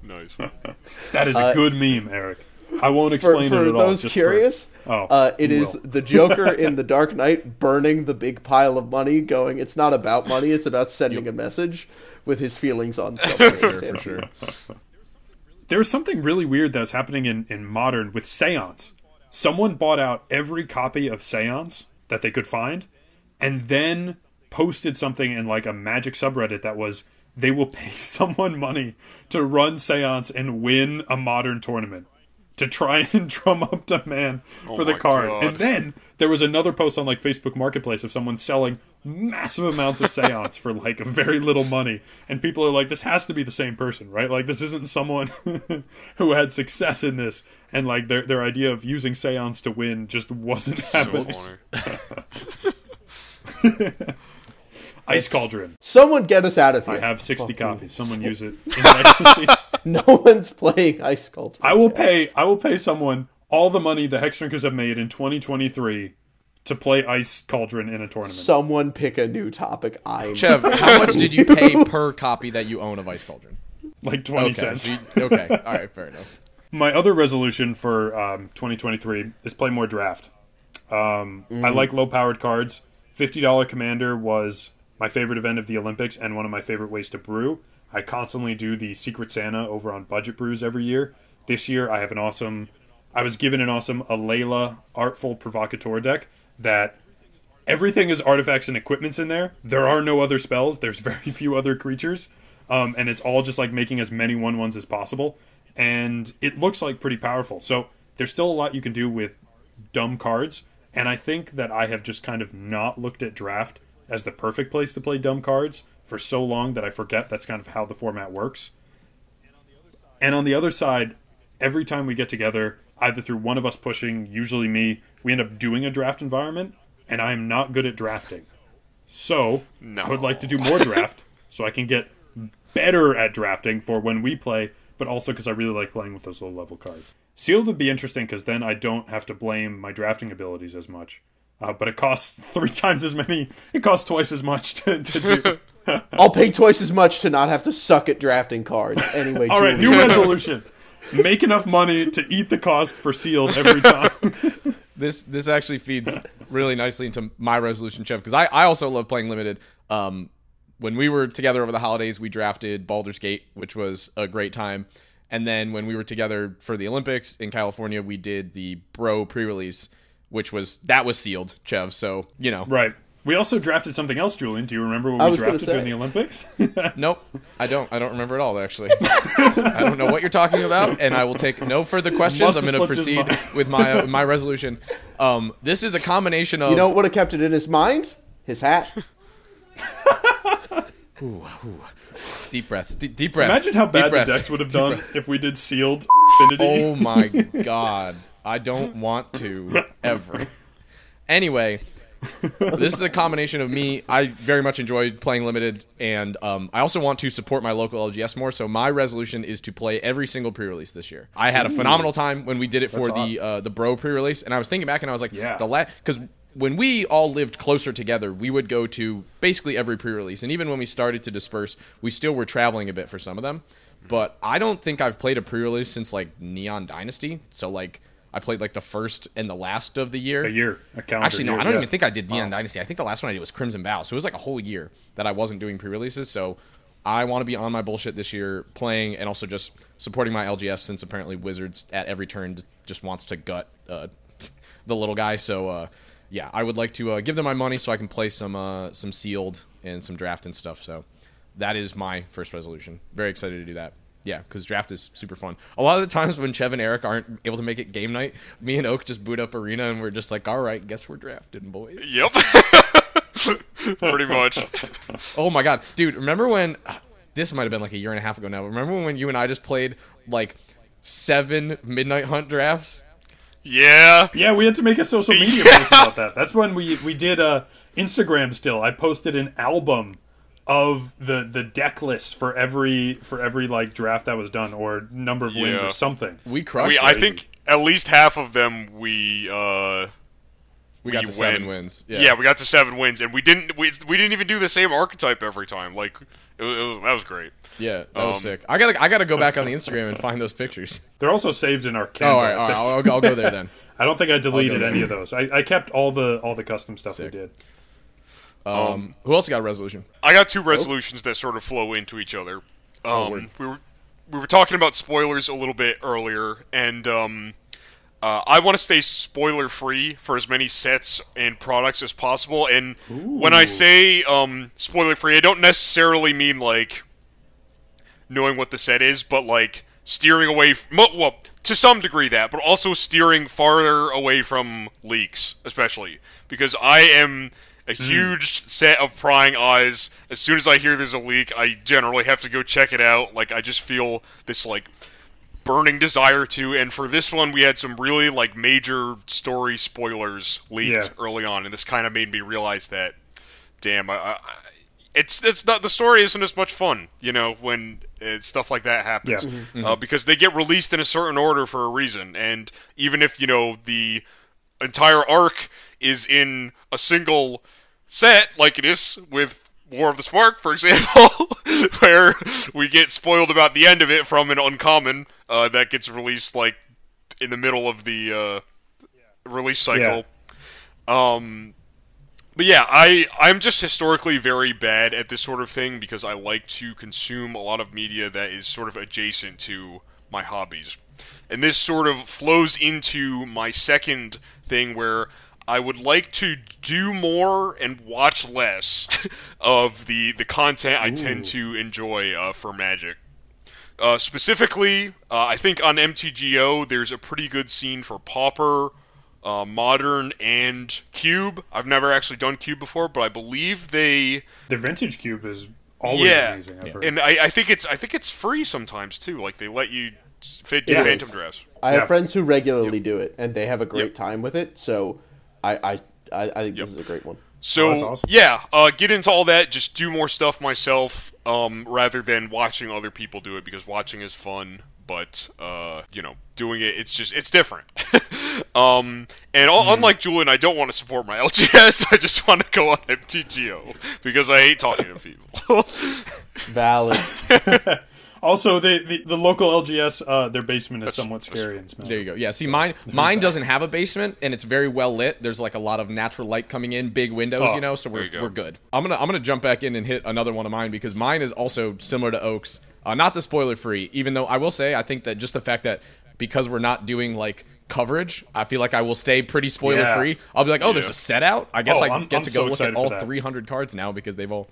[SPEAKER 5] Nice.
[SPEAKER 4] that is a
[SPEAKER 1] Uh,
[SPEAKER 4] good meme, Eric. I won't explain
[SPEAKER 1] for
[SPEAKER 4] it at all.
[SPEAKER 1] those
[SPEAKER 4] just
[SPEAKER 1] curious,
[SPEAKER 4] For, oh,
[SPEAKER 1] uh, it
[SPEAKER 4] you
[SPEAKER 1] is
[SPEAKER 4] will.
[SPEAKER 1] the Joker in The Dark Knight burning the big pile of money, going, it's not about money, it's about sending a message with his feelings on self
[SPEAKER 3] for sure.
[SPEAKER 4] There's something really weird that's happening in, in modern with Seance. Someone bought out every copy of Seance that they could find, and then posted something in like a magic subreddit that was they will pay someone money to run Seance and win a modern tournament to try and drum up demand oh for the card.
[SPEAKER 5] God.
[SPEAKER 4] And then there was another post on like Facebook Marketplace of someone selling massive amounts of seance for like a very little money. And people are like, this has to be the same person, right? Like this isn't someone who had success in this. And like their their idea of using seance to win just wasn't
[SPEAKER 5] So
[SPEAKER 4] happening. Ice Cauldron.
[SPEAKER 1] Someone get us out of here.
[SPEAKER 4] I have 60
[SPEAKER 1] Fucking-
[SPEAKER 4] copies. Someone use it. In Legacy.
[SPEAKER 1] No one's playing Ice Cauldron.
[SPEAKER 4] I will pay. I will pay someone all the money the Hexdrinkers have made in 2023 to play Ice Cauldron in a tournament.
[SPEAKER 1] Someone pick a new topic. I'm
[SPEAKER 3] Chev, how much did you pay per copy that you own of Ice Cauldron?
[SPEAKER 4] like 20
[SPEAKER 3] Okay,
[SPEAKER 4] cents.
[SPEAKER 3] so you- okay, all right, fair enough.
[SPEAKER 4] My other resolution for um, 2023 is play more draft. Um, I like low powered cards. $50 Commander was my favorite event of the Olympics and one of my favorite ways to brew. I constantly do the Secret Santa over on Budget Brews every year. This year, I have an awesome. I was given an awesome Alela Artful Provocateur deck that everything is artifacts and equipments in there. There are no other spells. There's very few other creatures, um, and it's all just like making as many one ones as possible. And it looks like pretty powerful. So there's still a lot you can do with dumb cards, and I think that I have just kind of not looked at draft as the perfect place to play dumb cards for so long that I forget that's kind of how the format works. And on the other side, every time we get together, either through one of us pushing, usually me, we end up doing a draft environment, and I am not good at drafting. So,
[SPEAKER 5] No.
[SPEAKER 4] I would like to do more draft so I can get better at drafting for when we play, but also because I really like playing with those low level cards. Sealed would be interesting because then I don't have to blame my drafting abilities as much. Uh, but it costs three times as many. It costs twice as much to, to do.
[SPEAKER 1] I'll pay twice as much to not have to suck at drafting cards. Anyway,
[SPEAKER 4] All right,
[SPEAKER 1] Julie.
[SPEAKER 4] new resolution: make enough money to eat the cost for sealed every time.
[SPEAKER 3] This this actually feeds really nicely into my resolution, Chev, because I, I also love playing limited. Um, when we were together over the holidays, we drafted Baldur's Gate, which was a great time. And then when we were together for the Olympics in California, we did the Bro pre-release, which was that was sealed, Chev. So you know,
[SPEAKER 4] right. We also drafted something else, Julian. Do you remember what
[SPEAKER 1] I
[SPEAKER 4] we drafted during the Olympics?
[SPEAKER 3] Nope, I don't. I don't remember at all. Actually, I don't know what you're talking about, and I will take no further questions. I'm going to proceed with my uh, my resolution. Um, this is a combination of
[SPEAKER 1] You know what would have kept it in his mind? His hat.
[SPEAKER 3] deep breaths, deep, deep breaths.
[SPEAKER 4] Imagine how
[SPEAKER 3] deep
[SPEAKER 4] bad the decks would have
[SPEAKER 3] Deep
[SPEAKER 4] done
[SPEAKER 3] breath-
[SPEAKER 4] if we did sealed Unfinity.
[SPEAKER 3] Oh my god, I don't want to ever. Anyway, this is a combination of me. I very much enjoy playing limited, and um, I also want to support my local LGS more. So my resolution is to play every single pre-release this year. I had a phenomenal time when we did it for the uh, the Bro pre-release, and I was thinking back, and I was like,
[SPEAKER 4] Yeah.
[SPEAKER 3] the last because when we all lived closer together, we would go to basically every pre-release, and even when we started to disperse, we still were traveling a bit for some of them. But I don't think I've played a pre-release since like Neon Dynasty. So like I played like the first and the last of the year.
[SPEAKER 4] a year, a.
[SPEAKER 3] Actually, no,
[SPEAKER 4] year,
[SPEAKER 3] I don't
[SPEAKER 4] yeah.
[SPEAKER 3] even think I did Neon Dynasty. I think the last one I did was Crimson Vow. So it was like a whole year that I wasn't doing pre-releases. So I want to be on my bullshit this year, playing and also just supporting my LGS since apparently Wizards at every turn just wants to gut uh, the little guy. So uh, yeah, I would like to uh, give them my money so I can play some uh, some sealed and some draft and stuff. So that is my first resolution. Very excited to do that. Yeah, because draft is super fun. A lot of the times when Chev and Eric aren't able to make it game night, me and Oak just boot up Arena and we're just like, all right, guess we're drafting, boys.
[SPEAKER 5] Yep. Pretty much.
[SPEAKER 3] Oh my god, dude! Remember when? This might have been like a year and a half ago now. But remember when you and I just played like seven Midnight Hunt drafts?
[SPEAKER 5] Yeah.
[SPEAKER 4] Yeah, we had to make a social media post about that. That's when we we did uh, Instagram. Still, I posted an album of the the deck list for every for every like draft that was done or number of wins or something.
[SPEAKER 3] We crushed.
[SPEAKER 5] We,
[SPEAKER 3] it.
[SPEAKER 5] I think at least half of them we uh
[SPEAKER 3] We got to seven wins. Yeah.
[SPEAKER 5] we got to seven wins, and we didn't we, we didn't even do the same archetype every time. Like it was, it was that was great.
[SPEAKER 3] Yeah, that was
[SPEAKER 5] Um,
[SPEAKER 3] sick. I gotta I gotta go back on the Instagram and find those pictures.
[SPEAKER 4] They're also saved in our
[SPEAKER 3] Oh, all right, all right. I'll, I'll, I'll go there then.
[SPEAKER 4] I don't think I deleted any of those. I, I kept all the all the custom stuff
[SPEAKER 3] Sick.
[SPEAKER 4] we did.
[SPEAKER 3] Um, who else got a resolution?
[SPEAKER 5] I got two resolutions that sort of flow into each other. Um,
[SPEAKER 3] word.
[SPEAKER 5] we were we were talking about spoilers a little bit earlier, and um, uh, I want to stay spoiler free for as many sets and products as possible. And when I say um, spoiler free, I don't necessarily mean like knowing what the set is, but like steering away. From, well, to some degree that, but also steering farther away from leaks, especially because I am a huge set of prying eyes. As soon as I hear there's a leak, I generally have to go check it out. Like I just feel this like burning desire to. And for this one, we had some really like major story spoilers leaked
[SPEAKER 4] Yeah.
[SPEAKER 5] early on, and this kind of made me realize that, damn, I, I, it's it's not the story isn't as much fun, you know, when uh, stuff like that happens,
[SPEAKER 4] Yeah.
[SPEAKER 5] Uh, because they get released in a certain order for a reason, and even if you know the entire arc is in a single set, like it is with War of the Spark, for example, where we get spoiled about the end of it from an uncommon uh, that gets released like in the middle of the uh, release cycle. Um, but yeah, I I'm just historically very bad at this sort of thing because I like to consume a lot of media that is sort of adjacent to my hobbies. And this sort of flows into my second thing where I would like to do more and watch less of the the content I tend to enjoy uh, for Magic. Uh, specifically, uh, I think on MTGO there's a pretty good scene for Pauper, uh, Modern, and Cube. I've never actually done Cube before, but I believe they.
[SPEAKER 4] The vintage cube is always
[SPEAKER 5] yeah,
[SPEAKER 4] amazing. I've heard.
[SPEAKER 5] and I, I think it's I think it's free sometimes too. Like they let you fit do
[SPEAKER 4] Yeah.
[SPEAKER 5] Phantom Dress.
[SPEAKER 1] I
[SPEAKER 4] Yeah.
[SPEAKER 1] have friends who regularly do it, and they have a great
[SPEAKER 5] Yep.
[SPEAKER 1] time with it. So, I I I, I think
[SPEAKER 5] Yep.
[SPEAKER 1] this is a great one.
[SPEAKER 5] So
[SPEAKER 4] Oh, awesome.
[SPEAKER 5] yeah, uh, get into all that. Just do more stuff myself, um, rather than watching other people do it because watching is fun. But uh, you know, doing it, it's just it's different. um, and u- unlike Julian, I don't want to support my LGS. I just want to go on MTGO because I hate talking to people.
[SPEAKER 1] Valid.
[SPEAKER 4] Also, the, the the local LGS, uh, their basement is somewhat scary and smelly.
[SPEAKER 3] There you go. Yeah, see, mine mine doesn't have a basement, and it's very well lit. There's like a lot of natural light coming in, big windows,
[SPEAKER 4] Oh,
[SPEAKER 3] you know, so we're
[SPEAKER 5] go.
[SPEAKER 3] we're good. I'm gonna I'm gonna jump back in and hit another one of mine because mine is also similar to Oaks. Uh, not the spoiler free, even though I will say I think that just the fact that because we're not doing like coverage, I feel like I will stay pretty spoiler free. I'll be like, oh, there's a set out. I guess
[SPEAKER 4] Oh,
[SPEAKER 3] I
[SPEAKER 4] I'm-
[SPEAKER 3] get
[SPEAKER 4] I'm
[SPEAKER 3] to
[SPEAKER 4] so
[SPEAKER 3] go look at all 300 cards now because they've all.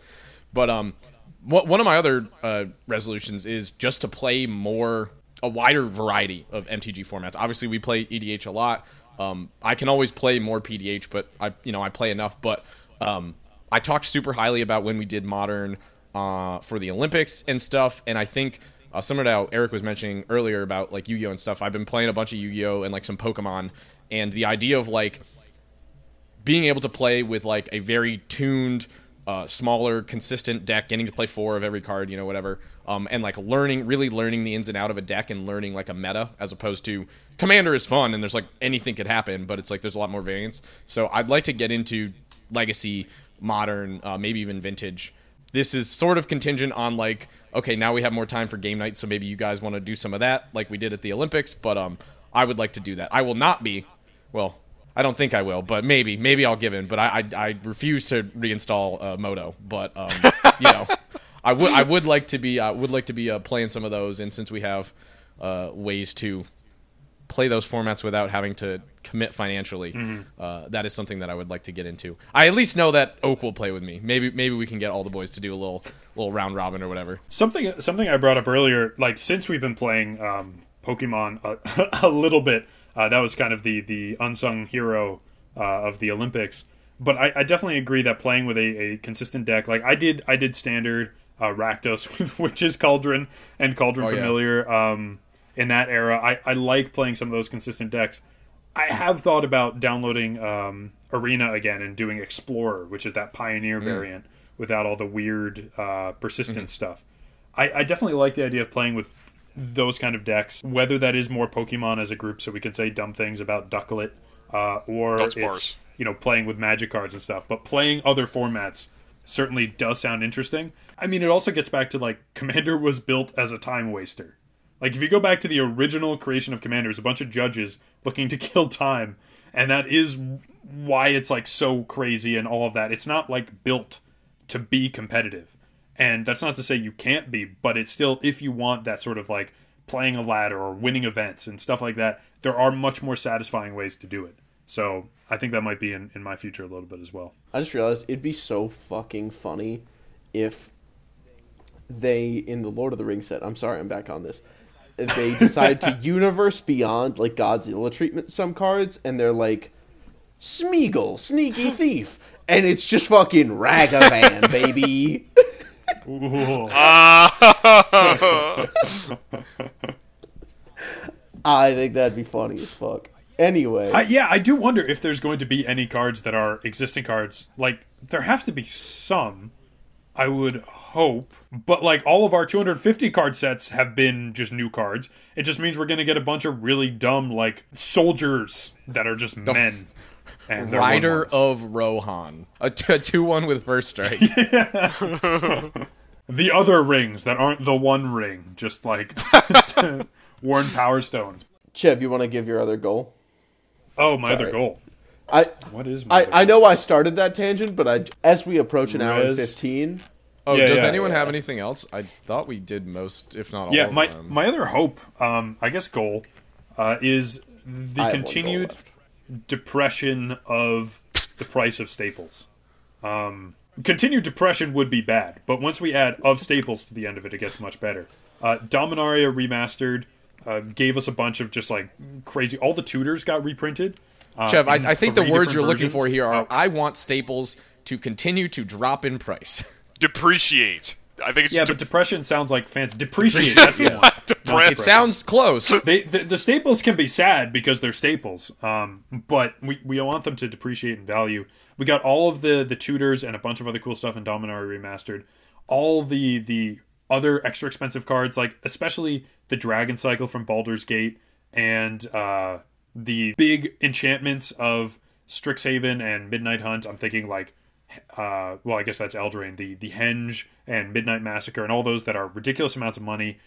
[SPEAKER 3] But um, what one of my other uh, resolutions is just to play more a wider variety of MTG formats. Obviously, we play EDH a lot. Um, I can always play more PDH, but I you know I play enough. But um, I talked super highly about when we did modern uh, for the Olympics and stuff, and I think. Uh, similar to how Eric was mentioning earlier about like Yu-Gi-Oh and stuff, I've been playing a bunch of Yu-Gi-Oh and like some Pokemon, and the idea of like being able to play with like a very tuned, uh, smaller, consistent deck, getting to play four of every card, you know, whatever, um, and like learning, really learning the ins and out of a deck and learning like a meta, as opposed to Commander is fun and there's like anything could happen, but it's like there's a lot more variance. So I'd like to get into Legacy, Modern, uh, maybe even Vintage. This is sort of contingent on like, okay, now we have more time for game night, so maybe you guys want to do some of that, like we did at the Olympics. But um, I would like to do that. I will not be, well, I don't think I will, but maybe, maybe I'll give in. But I, I, I refuse to reinstall uh, MODO. But um, you know, I would, I would like to be, uh, would like to be uh, playing some of those. And since we have uh, ways to play those formats without having to commit financially, uh, that is something that I would like to get into. I at least know that Oak will play with me. Maybe, maybe we can get all the boys to do a little, little round robin or whatever.
[SPEAKER 4] Something something I brought up earlier, like since we've been playing um, Pokemon a, a little bit, uh, that was kind of the the unsung hero uh, of the Olympics. But I, I definitely agree that playing with a, a consistent deck, like I did, I did standard uh, Rakdos with Witch's Cauldron and Cauldron
[SPEAKER 3] Oh, yeah.
[SPEAKER 4] Familiar um, in that era. I, I like playing some of those consistent decks. I have thought about downloading um, Arena again and doing Explorer, which is that Pioneer variant without all the weird uh, persistent stuff. I, I definitely like the idea of playing with those kind of decks, whether that is more Pokemon as a group, so we can say dumb things about Ducklett uh, or
[SPEAKER 5] That's
[SPEAKER 4] it's
[SPEAKER 5] bars.
[SPEAKER 4] you know playing with magic cards and stuff. But playing other formats certainly does sound interesting. I mean, it also gets back to like Commander was built as a time waster. Like if you go back to the original creation of Commander, it's a bunch of judges looking to kill time, and that is why it's like so crazy and all of that. It's not like built to be competitive. And that's not to say you can't be, but it's still if you want that sort of like playing a ladder or winning events and stuff like that, there are much more satisfying ways to do it. So I think that might be in, in my future a little bit as well.
[SPEAKER 1] I just realized it'd be so fucking funny if they in the Lord of the Rings set. I'm sorry, I'm back on this. If they decide to universe beyond like Godzilla treatment some cards, and they're like Smeagol, sneaky thief, and it's just fucking Ragavan, baby.
[SPEAKER 4] Ooh.
[SPEAKER 1] I think that'd be funny as fuck. Anyway,
[SPEAKER 4] I, yeah, I do wonder if there's going to be any cards that are existing cards. Like, there have to be some, I would hope. But, like, all of our 250 card sets have been just new cards. It just means we're going to get a bunch of really dumb, like, soldiers that are just men. And
[SPEAKER 3] Rider of Rohan, a t- a two-one with first strike.
[SPEAKER 4] The other rings that aren't the one ring, just like worn power stones.
[SPEAKER 1] Chev, you want to give your other goal?
[SPEAKER 4] Oh, my other goal.
[SPEAKER 1] I
[SPEAKER 4] What is my
[SPEAKER 1] I,
[SPEAKER 4] other
[SPEAKER 1] I know I started that tangent, but I as we approach an hour and
[SPEAKER 4] Res.
[SPEAKER 1] fifteen,
[SPEAKER 3] Oh,
[SPEAKER 4] Yeah,
[SPEAKER 3] does
[SPEAKER 4] yeah,
[SPEAKER 3] anyone
[SPEAKER 1] yeah.
[SPEAKER 3] have anything else? I thought we did most, if not all.
[SPEAKER 4] Yeah,
[SPEAKER 3] of
[SPEAKER 4] my
[SPEAKER 3] them.
[SPEAKER 4] my other hope, um, I guess goal, uh, is the
[SPEAKER 1] I have one goal
[SPEAKER 4] continued
[SPEAKER 1] left.
[SPEAKER 4] Depression of the price of staples. Um, continued depression would be bad, but once we add of staples to the end of it, it gets much better. Uh, Dominaria remastered uh, gave us a bunch of just like crazy. All the tutors got reprinted. Uh,
[SPEAKER 3] Chev, I, I think the words you're
[SPEAKER 4] different
[SPEAKER 3] looking for here are:
[SPEAKER 4] Oh,
[SPEAKER 3] I want staples to continue to drop in price.
[SPEAKER 5] Depreciate. I think it's
[SPEAKER 4] yeah,
[SPEAKER 5] de-
[SPEAKER 4] but depression sounds like fancy. Depreciate. That's the one.
[SPEAKER 5] Depre-
[SPEAKER 3] It sounds close.
[SPEAKER 4] they the, the staples can be sad because they're staples um but we, we want them to depreciate in value we got all of the the tutors and a bunch of other cool stuff in dominaria remastered all the the other extra expensive cards like especially the dragon cycle from Baldur's Gate and uh the big enchantments of Strixhaven and Midnight Hunt I'm thinking like uh, well, I guess that's Eldraine, the the Henge and Midnight Massacre, and all those that are ridiculous amounts of money.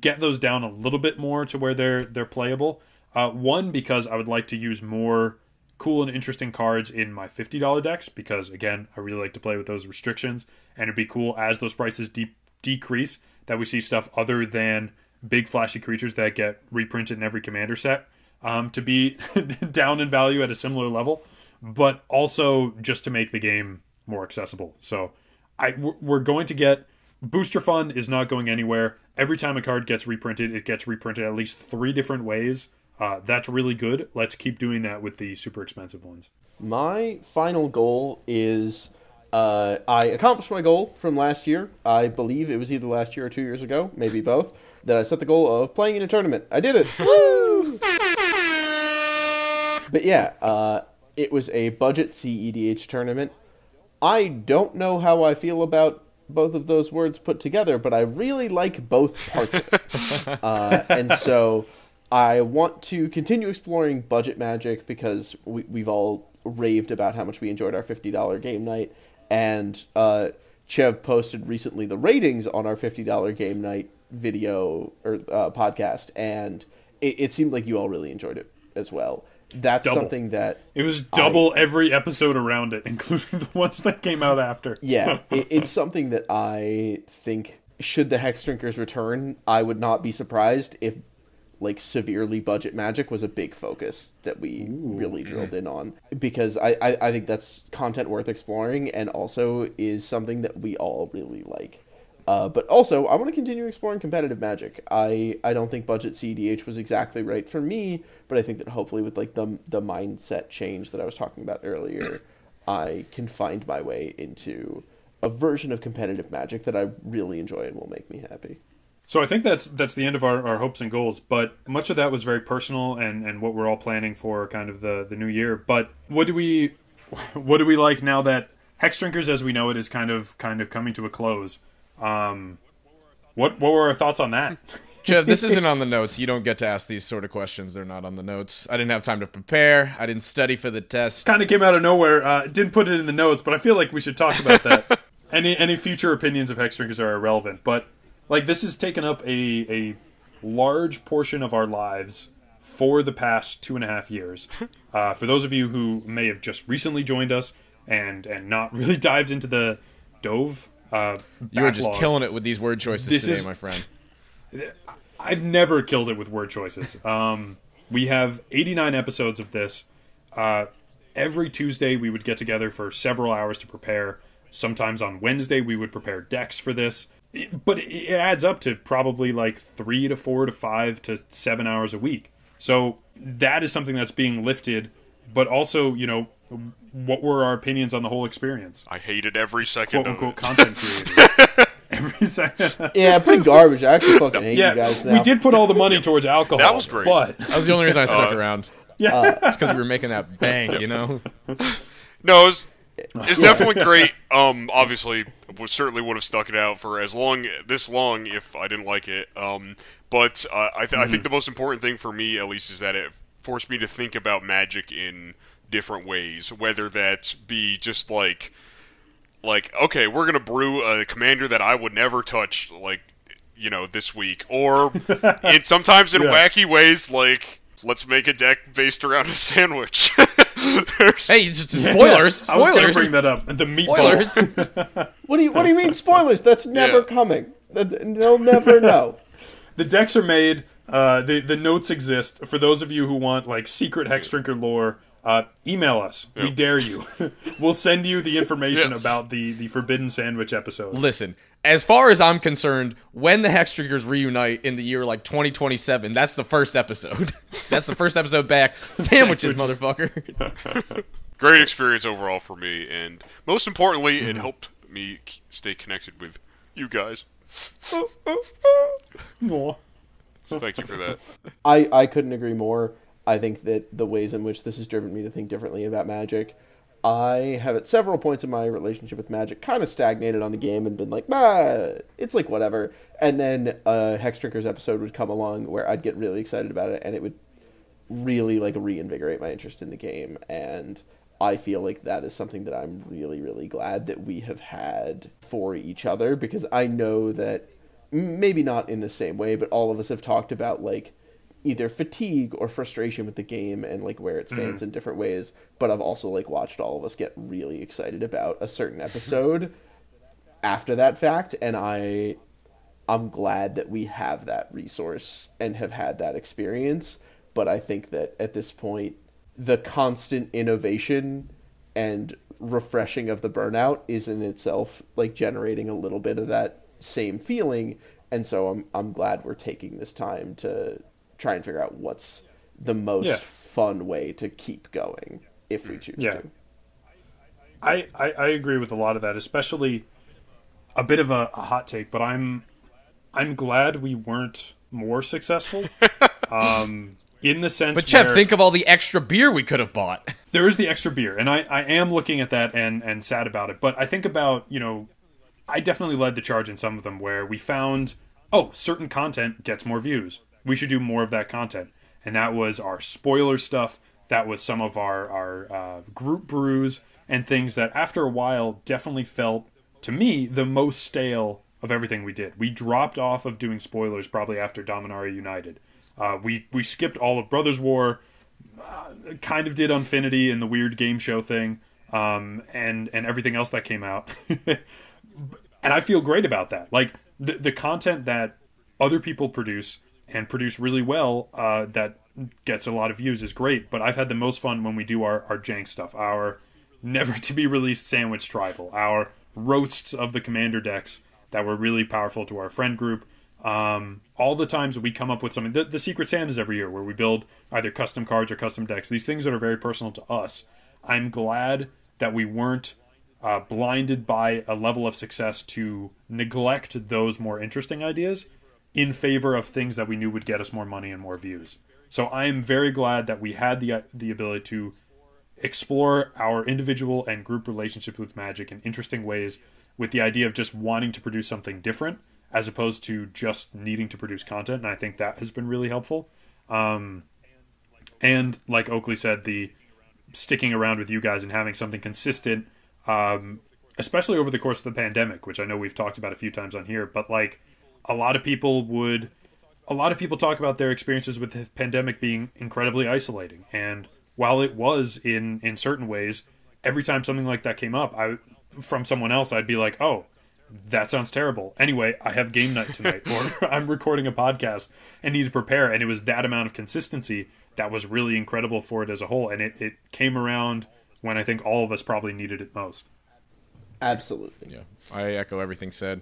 [SPEAKER 4] Get those down a little bit more to where they're they're playable. Uh, one because I would like to use more cool and interesting cards in my fifty dollar decks because again I really like to play with those restrictions, and it'd be cool as those prices de- decrease that we see stuff other than big flashy creatures that get reprinted in every commander set um, to be down in value at a similar level but also just to make the game more accessible. So I we're- we're going to get Booster Fun is not going anywhere. Every time a card gets reprinted, it gets reprinted at least three different ways. Uh, that's really good. Let's keep doing that with the super expensive ones.
[SPEAKER 1] My final goal is uh, I accomplished my goal from last year. I believe it was either last year or two years ago, maybe both. That I set the goal of playing in a tournament. I did it. Woo! But yeah, uh, it was a budget CEDH tournament. I don't know how I feel about both of those words put together, but I really like both parts of it. uh, and so I want to continue exploring budget magic because we, we've all raved about how much we enjoyed our $50 game night. And uh, Chev posted recently the ratings on our $50 game night video or uh, podcast, and it, it seemed like you all really enjoyed it as well. That's
[SPEAKER 4] Double.
[SPEAKER 1] something that
[SPEAKER 4] It was double every episode around it, including the ones that came out after.
[SPEAKER 1] yeah, it, it's something that I think should the Hexdrinkers return, I would not be surprised if like severely budget magic was a big focus that we really drilled in on because I, I I think that's content worth exploring and also is something that we all really like. Uh, but also, I want to continue exploring competitive magic. I, I don't think budget CDH was exactly right for me, but I think that hopefully with like the the mindset change that I was talking about earlier, I can find my way into a version of competitive magic that I really enjoy and will make me happy.
[SPEAKER 4] So I think that's that's the end of our, our hopes and goals. But much of that was very personal and, and what we're all planning for kind of the, the new year. But what do we what do we like now that Hexdrinkers as we know it is kind of kind of coming to a close? Um, what what were our thoughts on that?
[SPEAKER 3] Jeff, this isn't on the notes. You don't get to ask these sort of questions. They're not on the notes. I didn't have time to prepare. I didn't study for the test.
[SPEAKER 4] kind of came out of nowhere. Uh, didn't put it in the notes, but I feel like we should talk about that. any any future opinions of Hexdrinkers are irrelevant, but like this has taken up a a large portion of our lives for the past two and a half years. Uh, for those of you who may have just recently joined us and and not really dived into the Dove, uh,
[SPEAKER 3] You were just killing it with these word choices
[SPEAKER 4] This
[SPEAKER 3] today,
[SPEAKER 4] is-
[SPEAKER 3] my friend.
[SPEAKER 4] I've never killed it with word choices. Um, we have 89 episodes of this. Uh, every Tuesday, we would get together for several hours to prepare. Sometimes on Wednesday, we would prepare decks for this. It- but it adds up to probably like three to four to five to seven hours a week. So that is something that's being lifted. But also, you know, what were our opinions on the whole experience?
[SPEAKER 5] I hated every second
[SPEAKER 4] Quote
[SPEAKER 5] of
[SPEAKER 4] unquote
[SPEAKER 5] it.
[SPEAKER 4] content creators. every second.
[SPEAKER 1] Yeah, pretty garbage. I actually fucking hate
[SPEAKER 4] Yeah,
[SPEAKER 1] you guys now.
[SPEAKER 4] we did put all the money towards alcohol.
[SPEAKER 5] That was great.
[SPEAKER 4] But
[SPEAKER 3] That was the only reason I stuck around.
[SPEAKER 4] yeah,
[SPEAKER 3] It's because we were making that bank, you know?
[SPEAKER 5] No, it's it's definitely great. Um, obviously, would certainly would have stuck it out for as long this long if I didn't like it. Um, but uh, I, th- I think the most important thing for me, at least, is that it forced me to think about magic in different ways. Whether that be just like like okay, we're gonna brew a commander that I would never touch, like you know, this week, or in sometimes in
[SPEAKER 4] Yeah.
[SPEAKER 5] wacky ways, like let's make a deck based around a sandwich.
[SPEAKER 3] Hey, it's just spoilers.
[SPEAKER 4] I was going to
[SPEAKER 3] Spoilers.
[SPEAKER 4] bring that up. The meatball.
[SPEAKER 3] Spoilers.
[SPEAKER 1] What do you What do you mean spoilers? That's never
[SPEAKER 5] Yeah.
[SPEAKER 1] coming. They'll never know.
[SPEAKER 4] The decks are made. Uh, the the notes exist for those of you who want like secret Hexdrinker lore. Uh, email us. We dare you. we'll send you the information
[SPEAKER 5] Yeah.
[SPEAKER 4] about the the forbidden sandwich episode.
[SPEAKER 3] Listen, as far as I'm concerned, when the Hexdrinkers reunite in the year like 2027, that's the first episode. that's the first episode back. Sandwiches, motherfucker.
[SPEAKER 5] great experience overall for me, and most importantly,
[SPEAKER 4] Mm-hmm.
[SPEAKER 5] it helped me stay connected with you guys.
[SPEAKER 4] Aw.
[SPEAKER 5] So thank you for that.
[SPEAKER 1] I, I couldn't agree more. I think that the ways in which this has driven me to think differently about Magic, I have at several points in my relationship with Magic kind of stagnated on the game and been like, nah, it's like whatever. And then a Hexdrinkers episode would come along where I'd get really excited about it and it would really like reinvigorate my interest in the game. And I feel like that is something that I'm really, really glad that we have had for each other because I know that maybe not in the same way, but all of us have talked about like either fatigue or frustration with the game and like where it mm-hmm. stands in different ways. But I've also like watched all of us get really excited about a certain episode after that fact, and I I'm glad that we have that resource and have had that experience. But I think that at this point, the constant innovation and refreshing of the burnout is in itself like generating a little bit of that same feeling. And so I'm I'm glad we're taking this time to try and figure out what's the most
[SPEAKER 4] Yeah.
[SPEAKER 1] fun way to keep going if we choose
[SPEAKER 4] Yeah.
[SPEAKER 1] to.
[SPEAKER 4] I, I, I agree with a lot of that, especially a bit of a, a hot take, but I'm I'm glad we weren't more successful. um, in the sense,
[SPEAKER 3] But Chev,
[SPEAKER 4] where
[SPEAKER 3] think of all the extra beer we could have bought.
[SPEAKER 4] there is the extra beer, and I, I am looking at that and and sad about it. But I think about you know, I definitely led the charge in some of them where we found oh certain content gets more views. We should do more of that content, and that was our spoiler stuff. That was some of our our uh, group brews and things that after a while definitely felt to me the most stale of everything we did. We dropped off of doing spoilers probably after Dominaria United. Uh, we we skipped all of Brothers War kind of did Unfinity and the weird game show thing, um, and and everything else that came out. and I feel great about that. Like the the content that other people produce and produce really well, uh, that gets a lot of views is great. But I've had the most fun when we do our our jank stuff, our never to be released sandwich tribal, our roasts of the commander decks that were really powerful to our friend group. Um, all the times we come up with something, the, the Secret Santas every year, where we build either custom cards or custom decks, these things that are very personal to us. I'm glad that we weren't uh, blinded by a level of success to neglect those more interesting ideas in favor of things that we knew would get us more money and more views. So I am very glad that we had the the ability to explore our individual and group relationships with magic in interesting ways with the idea of just wanting to produce something different as opposed to just needing to produce content. And I think that has been really helpful. Um, and like Oakley said, the sticking around with you guys and having something consistent, um, especially over the course of the pandemic, which I know we've talked about a few times on here, but like a lot of people would, a lot of people talk about their experiences with the pandemic being incredibly isolating. And while it was in in certain ways, every time something like that came up, I from someone else, I'd be like, oh. That sounds terrible. Anyway, I have game night tonight, or I'm recording a podcast and need to prepare. And it was that amount of consistency that was really incredible for it as a whole. And it, it came around when I think all of us probably needed it most.
[SPEAKER 1] Absolutely.
[SPEAKER 3] Yeah, I echo everything said.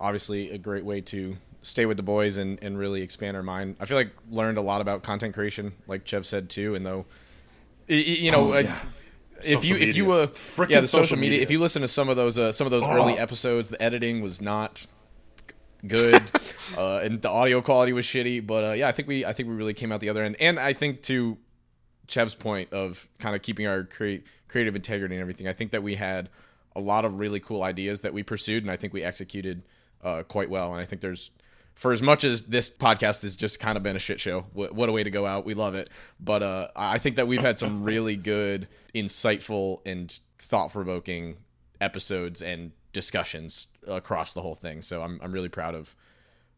[SPEAKER 3] Obviously, a great way to stay with the boys and, and really expand our mind. I feel like learned a lot about content creation, like Chev said too. And though, you know,
[SPEAKER 4] Oh,
[SPEAKER 3] uh,
[SPEAKER 4] yeah.
[SPEAKER 3] if you if you
[SPEAKER 4] media.
[SPEAKER 3] uh,
[SPEAKER 4] Frickin'
[SPEAKER 3] yeah the social,
[SPEAKER 4] social
[SPEAKER 3] media,
[SPEAKER 4] media.
[SPEAKER 3] if you listen to some of those uh, some of those
[SPEAKER 4] Oh.
[SPEAKER 3] early episodes, the editing was not good, uh, and the audio quality was shitty. But uh, yeah, I think we I think we really came out the other end, and I think to Chev's point of kind of keeping our create, creative integrity and everything, I think that we had a lot of really cool ideas that we pursued, and I think we executed uh, quite well. And I think there's, for as much as this podcast has just kind of been a shit show, what, what a way to go out. We love it, but uh, I think that we've had some really good, insightful, and thought provoking episodes and discussions across the whole thing. So I'm I'm really proud of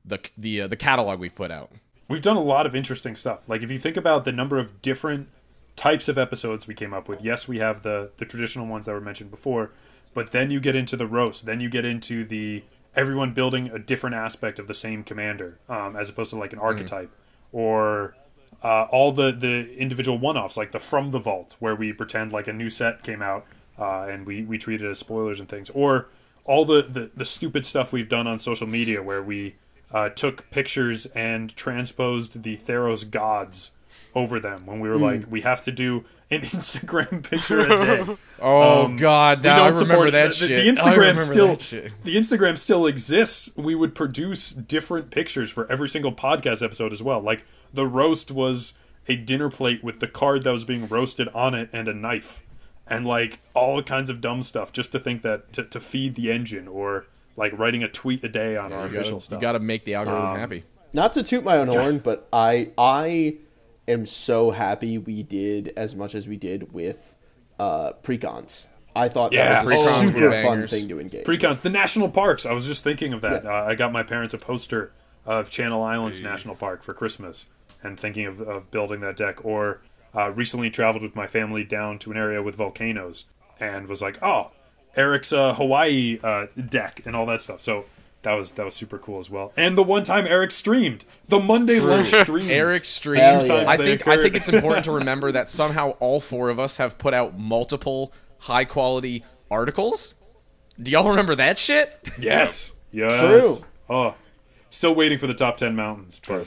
[SPEAKER 3] the the uh, the catalog we've put out.
[SPEAKER 4] We've done a lot of interesting stuff. Like if you think about the number of different types of episodes we came up with, yes, we have the the traditional ones that were mentioned before, but then you get into the roast, then you get into the everyone building a different aspect of the same commander, um, as opposed to like an archetype, or uh, all the the individual one-offs, like the From the Vault, where we pretend like a new set came out uh, and we we treat it as spoilers and things, or all the, the the stupid stuff we've done on social media, where we uh, took pictures and transposed the Theros gods over them when we were like, we have to do an Instagram picture a day.
[SPEAKER 3] Oh
[SPEAKER 4] Um,
[SPEAKER 3] God,
[SPEAKER 4] we
[SPEAKER 3] now I
[SPEAKER 4] don't
[SPEAKER 3] remember
[SPEAKER 4] support-
[SPEAKER 3] that
[SPEAKER 4] the,
[SPEAKER 3] shit.
[SPEAKER 4] The
[SPEAKER 3] I
[SPEAKER 4] Instagram still
[SPEAKER 3] shit.
[SPEAKER 4] the Instagram still exists. We would produce different pictures for every single podcast episode as well. Like the roast was a dinner plate with the card that was being roasted on it and a knife, and like all kinds of dumb stuff just to think that to, to feed the engine or like writing a tweet a day on our official
[SPEAKER 3] gotta,
[SPEAKER 4] stuff.
[SPEAKER 3] you gotta make the algorithm
[SPEAKER 4] Um,
[SPEAKER 3] happy.
[SPEAKER 1] Not to toot my own horn, but I I am so happy we did as much as we did with uh, precons. I thought
[SPEAKER 4] Yeah,
[SPEAKER 1] that was a super
[SPEAKER 3] were
[SPEAKER 1] fun
[SPEAKER 3] bangers.
[SPEAKER 1] thing to engage.
[SPEAKER 4] Precons, the national parks. I was just thinking of that.
[SPEAKER 1] Yeah.
[SPEAKER 4] Uh, I got my parents a poster of Channel Islands National Park for Christmas, and thinking of, of building that deck. Or uh, recently traveled with my family down to an area with volcanoes, and was like, oh, Eric's uh, Hawaii uh, deck and all that stuff. So that was that was super cool as well. And the one time Eric streamed the Monday lunch stream.
[SPEAKER 3] Eric
[SPEAKER 1] streamed. Yeah.
[SPEAKER 3] I
[SPEAKER 4] They
[SPEAKER 3] think I think it's important to remember that somehow all four of us have put out multiple high quality articles. Do y'all remember that shit?
[SPEAKER 4] Yes. Yes.
[SPEAKER 1] True.
[SPEAKER 4] Oh, still waiting for the top ten mountains, but.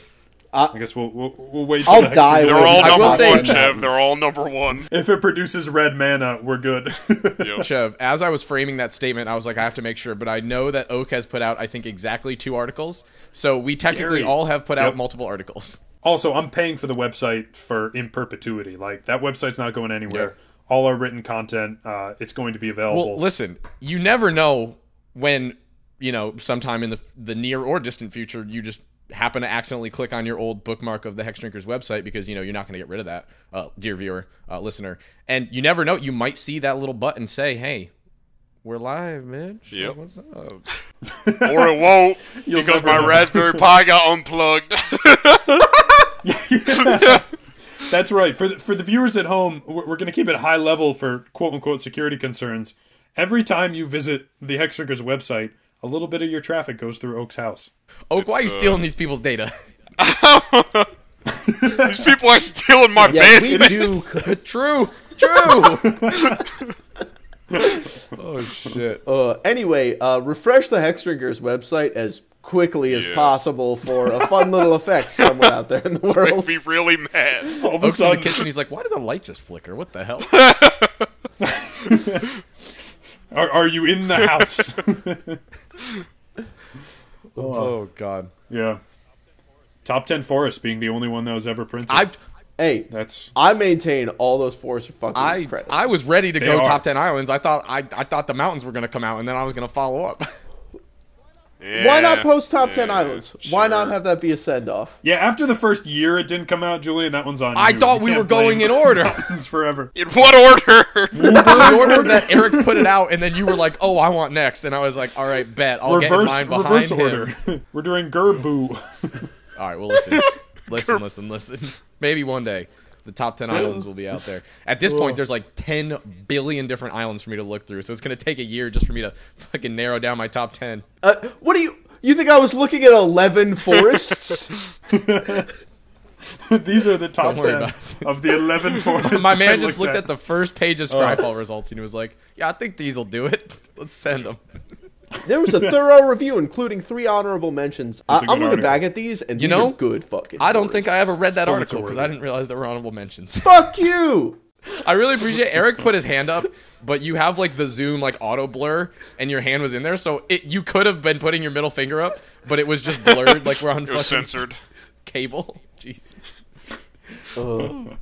[SPEAKER 1] Uh,
[SPEAKER 4] I guess we'll we'll, we'll wait.
[SPEAKER 1] I'll
[SPEAKER 4] till next
[SPEAKER 1] die.
[SPEAKER 5] They're all
[SPEAKER 3] I will
[SPEAKER 5] number
[SPEAKER 3] say-
[SPEAKER 5] one, Chev. They're all number one.
[SPEAKER 4] If it produces red mana, we're good.
[SPEAKER 5] Yep.
[SPEAKER 3] Chev, as I was framing that statement, I was like, I have to make sure, but I know that Oak has put out, I think, exactly two articles. So we technically
[SPEAKER 4] Gary.
[SPEAKER 3] all have put out multiple articles.
[SPEAKER 4] also, I'm paying for the website for in perpetuity. Like that website's not going anywhere.
[SPEAKER 3] Yeah.
[SPEAKER 4] All our written content, uh, it's going to be available.
[SPEAKER 3] Well, listen, you never know when, you know, sometime in the the near or distant future, you just happen to accidentally click on your old bookmark of the Hexdrinkers website because you know you're not going to get rid of that, uh, dear viewer, uh, listener, and you never know. You might see that little button say, "Hey, we're live, bitch.
[SPEAKER 5] Yep.
[SPEAKER 3] Like, what's up?"
[SPEAKER 5] or it won't
[SPEAKER 4] You'll
[SPEAKER 5] because my
[SPEAKER 4] know.
[SPEAKER 5] Raspberry Pi got unplugged.
[SPEAKER 4] That's right. For the, for the viewers at home, we're, we're going to keep it high level for quote unquote security concerns. Every time you visit the Hexdrinkers website, a little bit of your traffic goes through Oak's house.
[SPEAKER 3] Oak, why are you
[SPEAKER 5] It's, uh,
[SPEAKER 3] stealing these people's data?
[SPEAKER 5] These people are stealing my
[SPEAKER 1] yeah,
[SPEAKER 5] band.
[SPEAKER 1] we do.
[SPEAKER 3] true, true. oh shit.
[SPEAKER 1] Uh, anyway, uh, refresh the Hexdrinkers website as quickly as
[SPEAKER 5] Yeah.
[SPEAKER 1] possible for a fun little effect somewhere out there in the
[SPEAKER 5] Make
[SPEAKER 1] world.
[SPEAKER 5] me really mad.
[SPEAKER 4] All of a
[SPEAKER 3] Oak's in the
[SPEAKER 4] sudden,
[SPEAKER 3] kitchen. He's like, "Why did the light just flicker? What the hell?"
[SPEAKER 4] Are, are you in the house?
[SPEAKER 3] Oh, oh. oh god.
[SPEAKER 4] yeah. Top 10 Forest being the only one that was ever printed.
[SPEAKER 3] I
[SPEAKER 1] Hey,
[SPEAKER 4] That's
[SPEAKER 1] I maintain all those forests are fucking
[SPEAKER 3] I
[SPEAKER 1] incredible.
[SPEAKER 3] I was ready to
[SPEAKER 4] They
[SPEAKER 3] go
[SPEAKER 4] are.
[SPEAKER 3] top ten islands. I thought I I thought the mountains were gonna come out, and then I was gonna follow up.
[SPEAKER 1] Why not post top ten
[SPEAKER 5] yeah,
[SPEAKER 1] islands? Why not have that be a send off?
[SPEAKER 4] Yeah, after the first year it didn't come out, Julian. That one's on.
[SPEAKER 3] I
[SPEAKER 4] you.
[SPEAKER 3] thought
[SPEAKER 4] You
[SPEAKER 3] we were going in order.
[SPEAKER 4] mountains forever.
[SPEAKER 5] In what order?
[SPEAKER 3] the order that Eric put it out, and then you were like, "Oh, I want next," and I was like, "All right, bet I'll get in
[SPEAKER 4] reverse
[SPEAKER 3] line behind
[SPEAKER 4] reverse
[SPEAKER 3] him."
[SPEAKER 4] order. we're doing Gerbu.
[SPEAKER 3] All right, well, listen, listen, listen, listen. Maybe one day the top ten islands will be out there. At this point, there's like ten billion different islands for me to look through, so it's gonna take a year just for me to fucking narrow down my top ten.
[SPEAKER 1] Uh, what do you? You think I was looking at eleven forests?
[SPEAKER 4] These are the top ten of the eleven forests.
[SPEAKER 3] My
[SPEAKER 4] I
[SPEAKER 3] man just looked at the first page
[SPEAKER 4] Oh.
[SPEAKER 3] of Scryfall results and he was like, "Yeah, I think these will do it. Let's send them."
[SPEAKER 1] There was a thorough review, including three honorable mentions. I,
[SPEAKER 4] That's a
[SPEAKER 1] I'm
[SPEAKER 4] good
[SPEAKER 1] looking
[SPEAKER 4] article.
[SPEAKER 1] back at these, and
[SPEAKER 3] You
[SPEAKER 1] these
[SPEAKER 3] know,
[SPEAKER 1] are good fucking.
[SPEAKER 3] I don't think I ever read that
[SPEAKER 4] Pulitzer
[SPEAKER 3] article because I didn't realize there were honorable mentions.
[SPEAKER 1] Fuck you.
[SPEAKER 3] I really appreciate Eric put his hand up, but you have like the zoom like auto blur, and your hand was in there, so it you could have been putting your middle finger up, but it was just blurred like we're on fucking
[SPEAKER 5] censored.
[SPEAKER 3] cable. Jesus.
[SPEAKER 1] Ugh.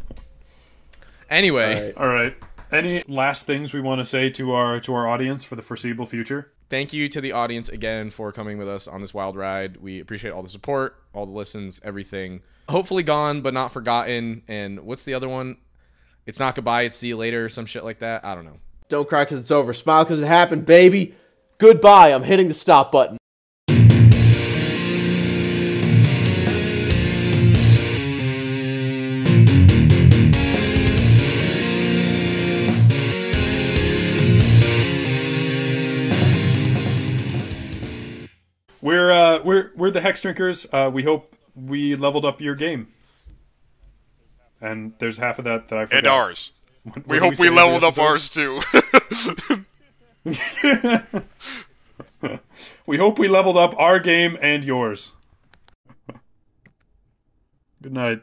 [SPEAKER 3] Anyway,
[SPEAKER 1] Alright.
[SPEAKER 4] All right. Any last things we want to say to our to our audience for the foreseeable future?
[SPEAKER 3] Thank you to the audience again for coming with us on this wild ride. We appreciate all the support, all the listens, everything. Hopefully gone but not forgotten. And what's the other one? It's not goodbye, it's see you later, some shit like that. I don't know.
[SPEAKER 1] Don't cry because it's over. Smile because it happened, baby. Goodbye. I'm hitting the stop button.
[SPEAKER 4] We're uh, we're we're the Hexdrinkers. Uh, we hope we leveled up your game. And there's half of that that I forgot.
[SPEAKER 5] and ours.
[SPEAKER 4] What-
[SPEAKER 5] We hope
[SPEAKER 4] say
[SPEAKER 5] we leveled up ours too.
[SPEAKER 4] We hope we leveled up our game and yours. Good night.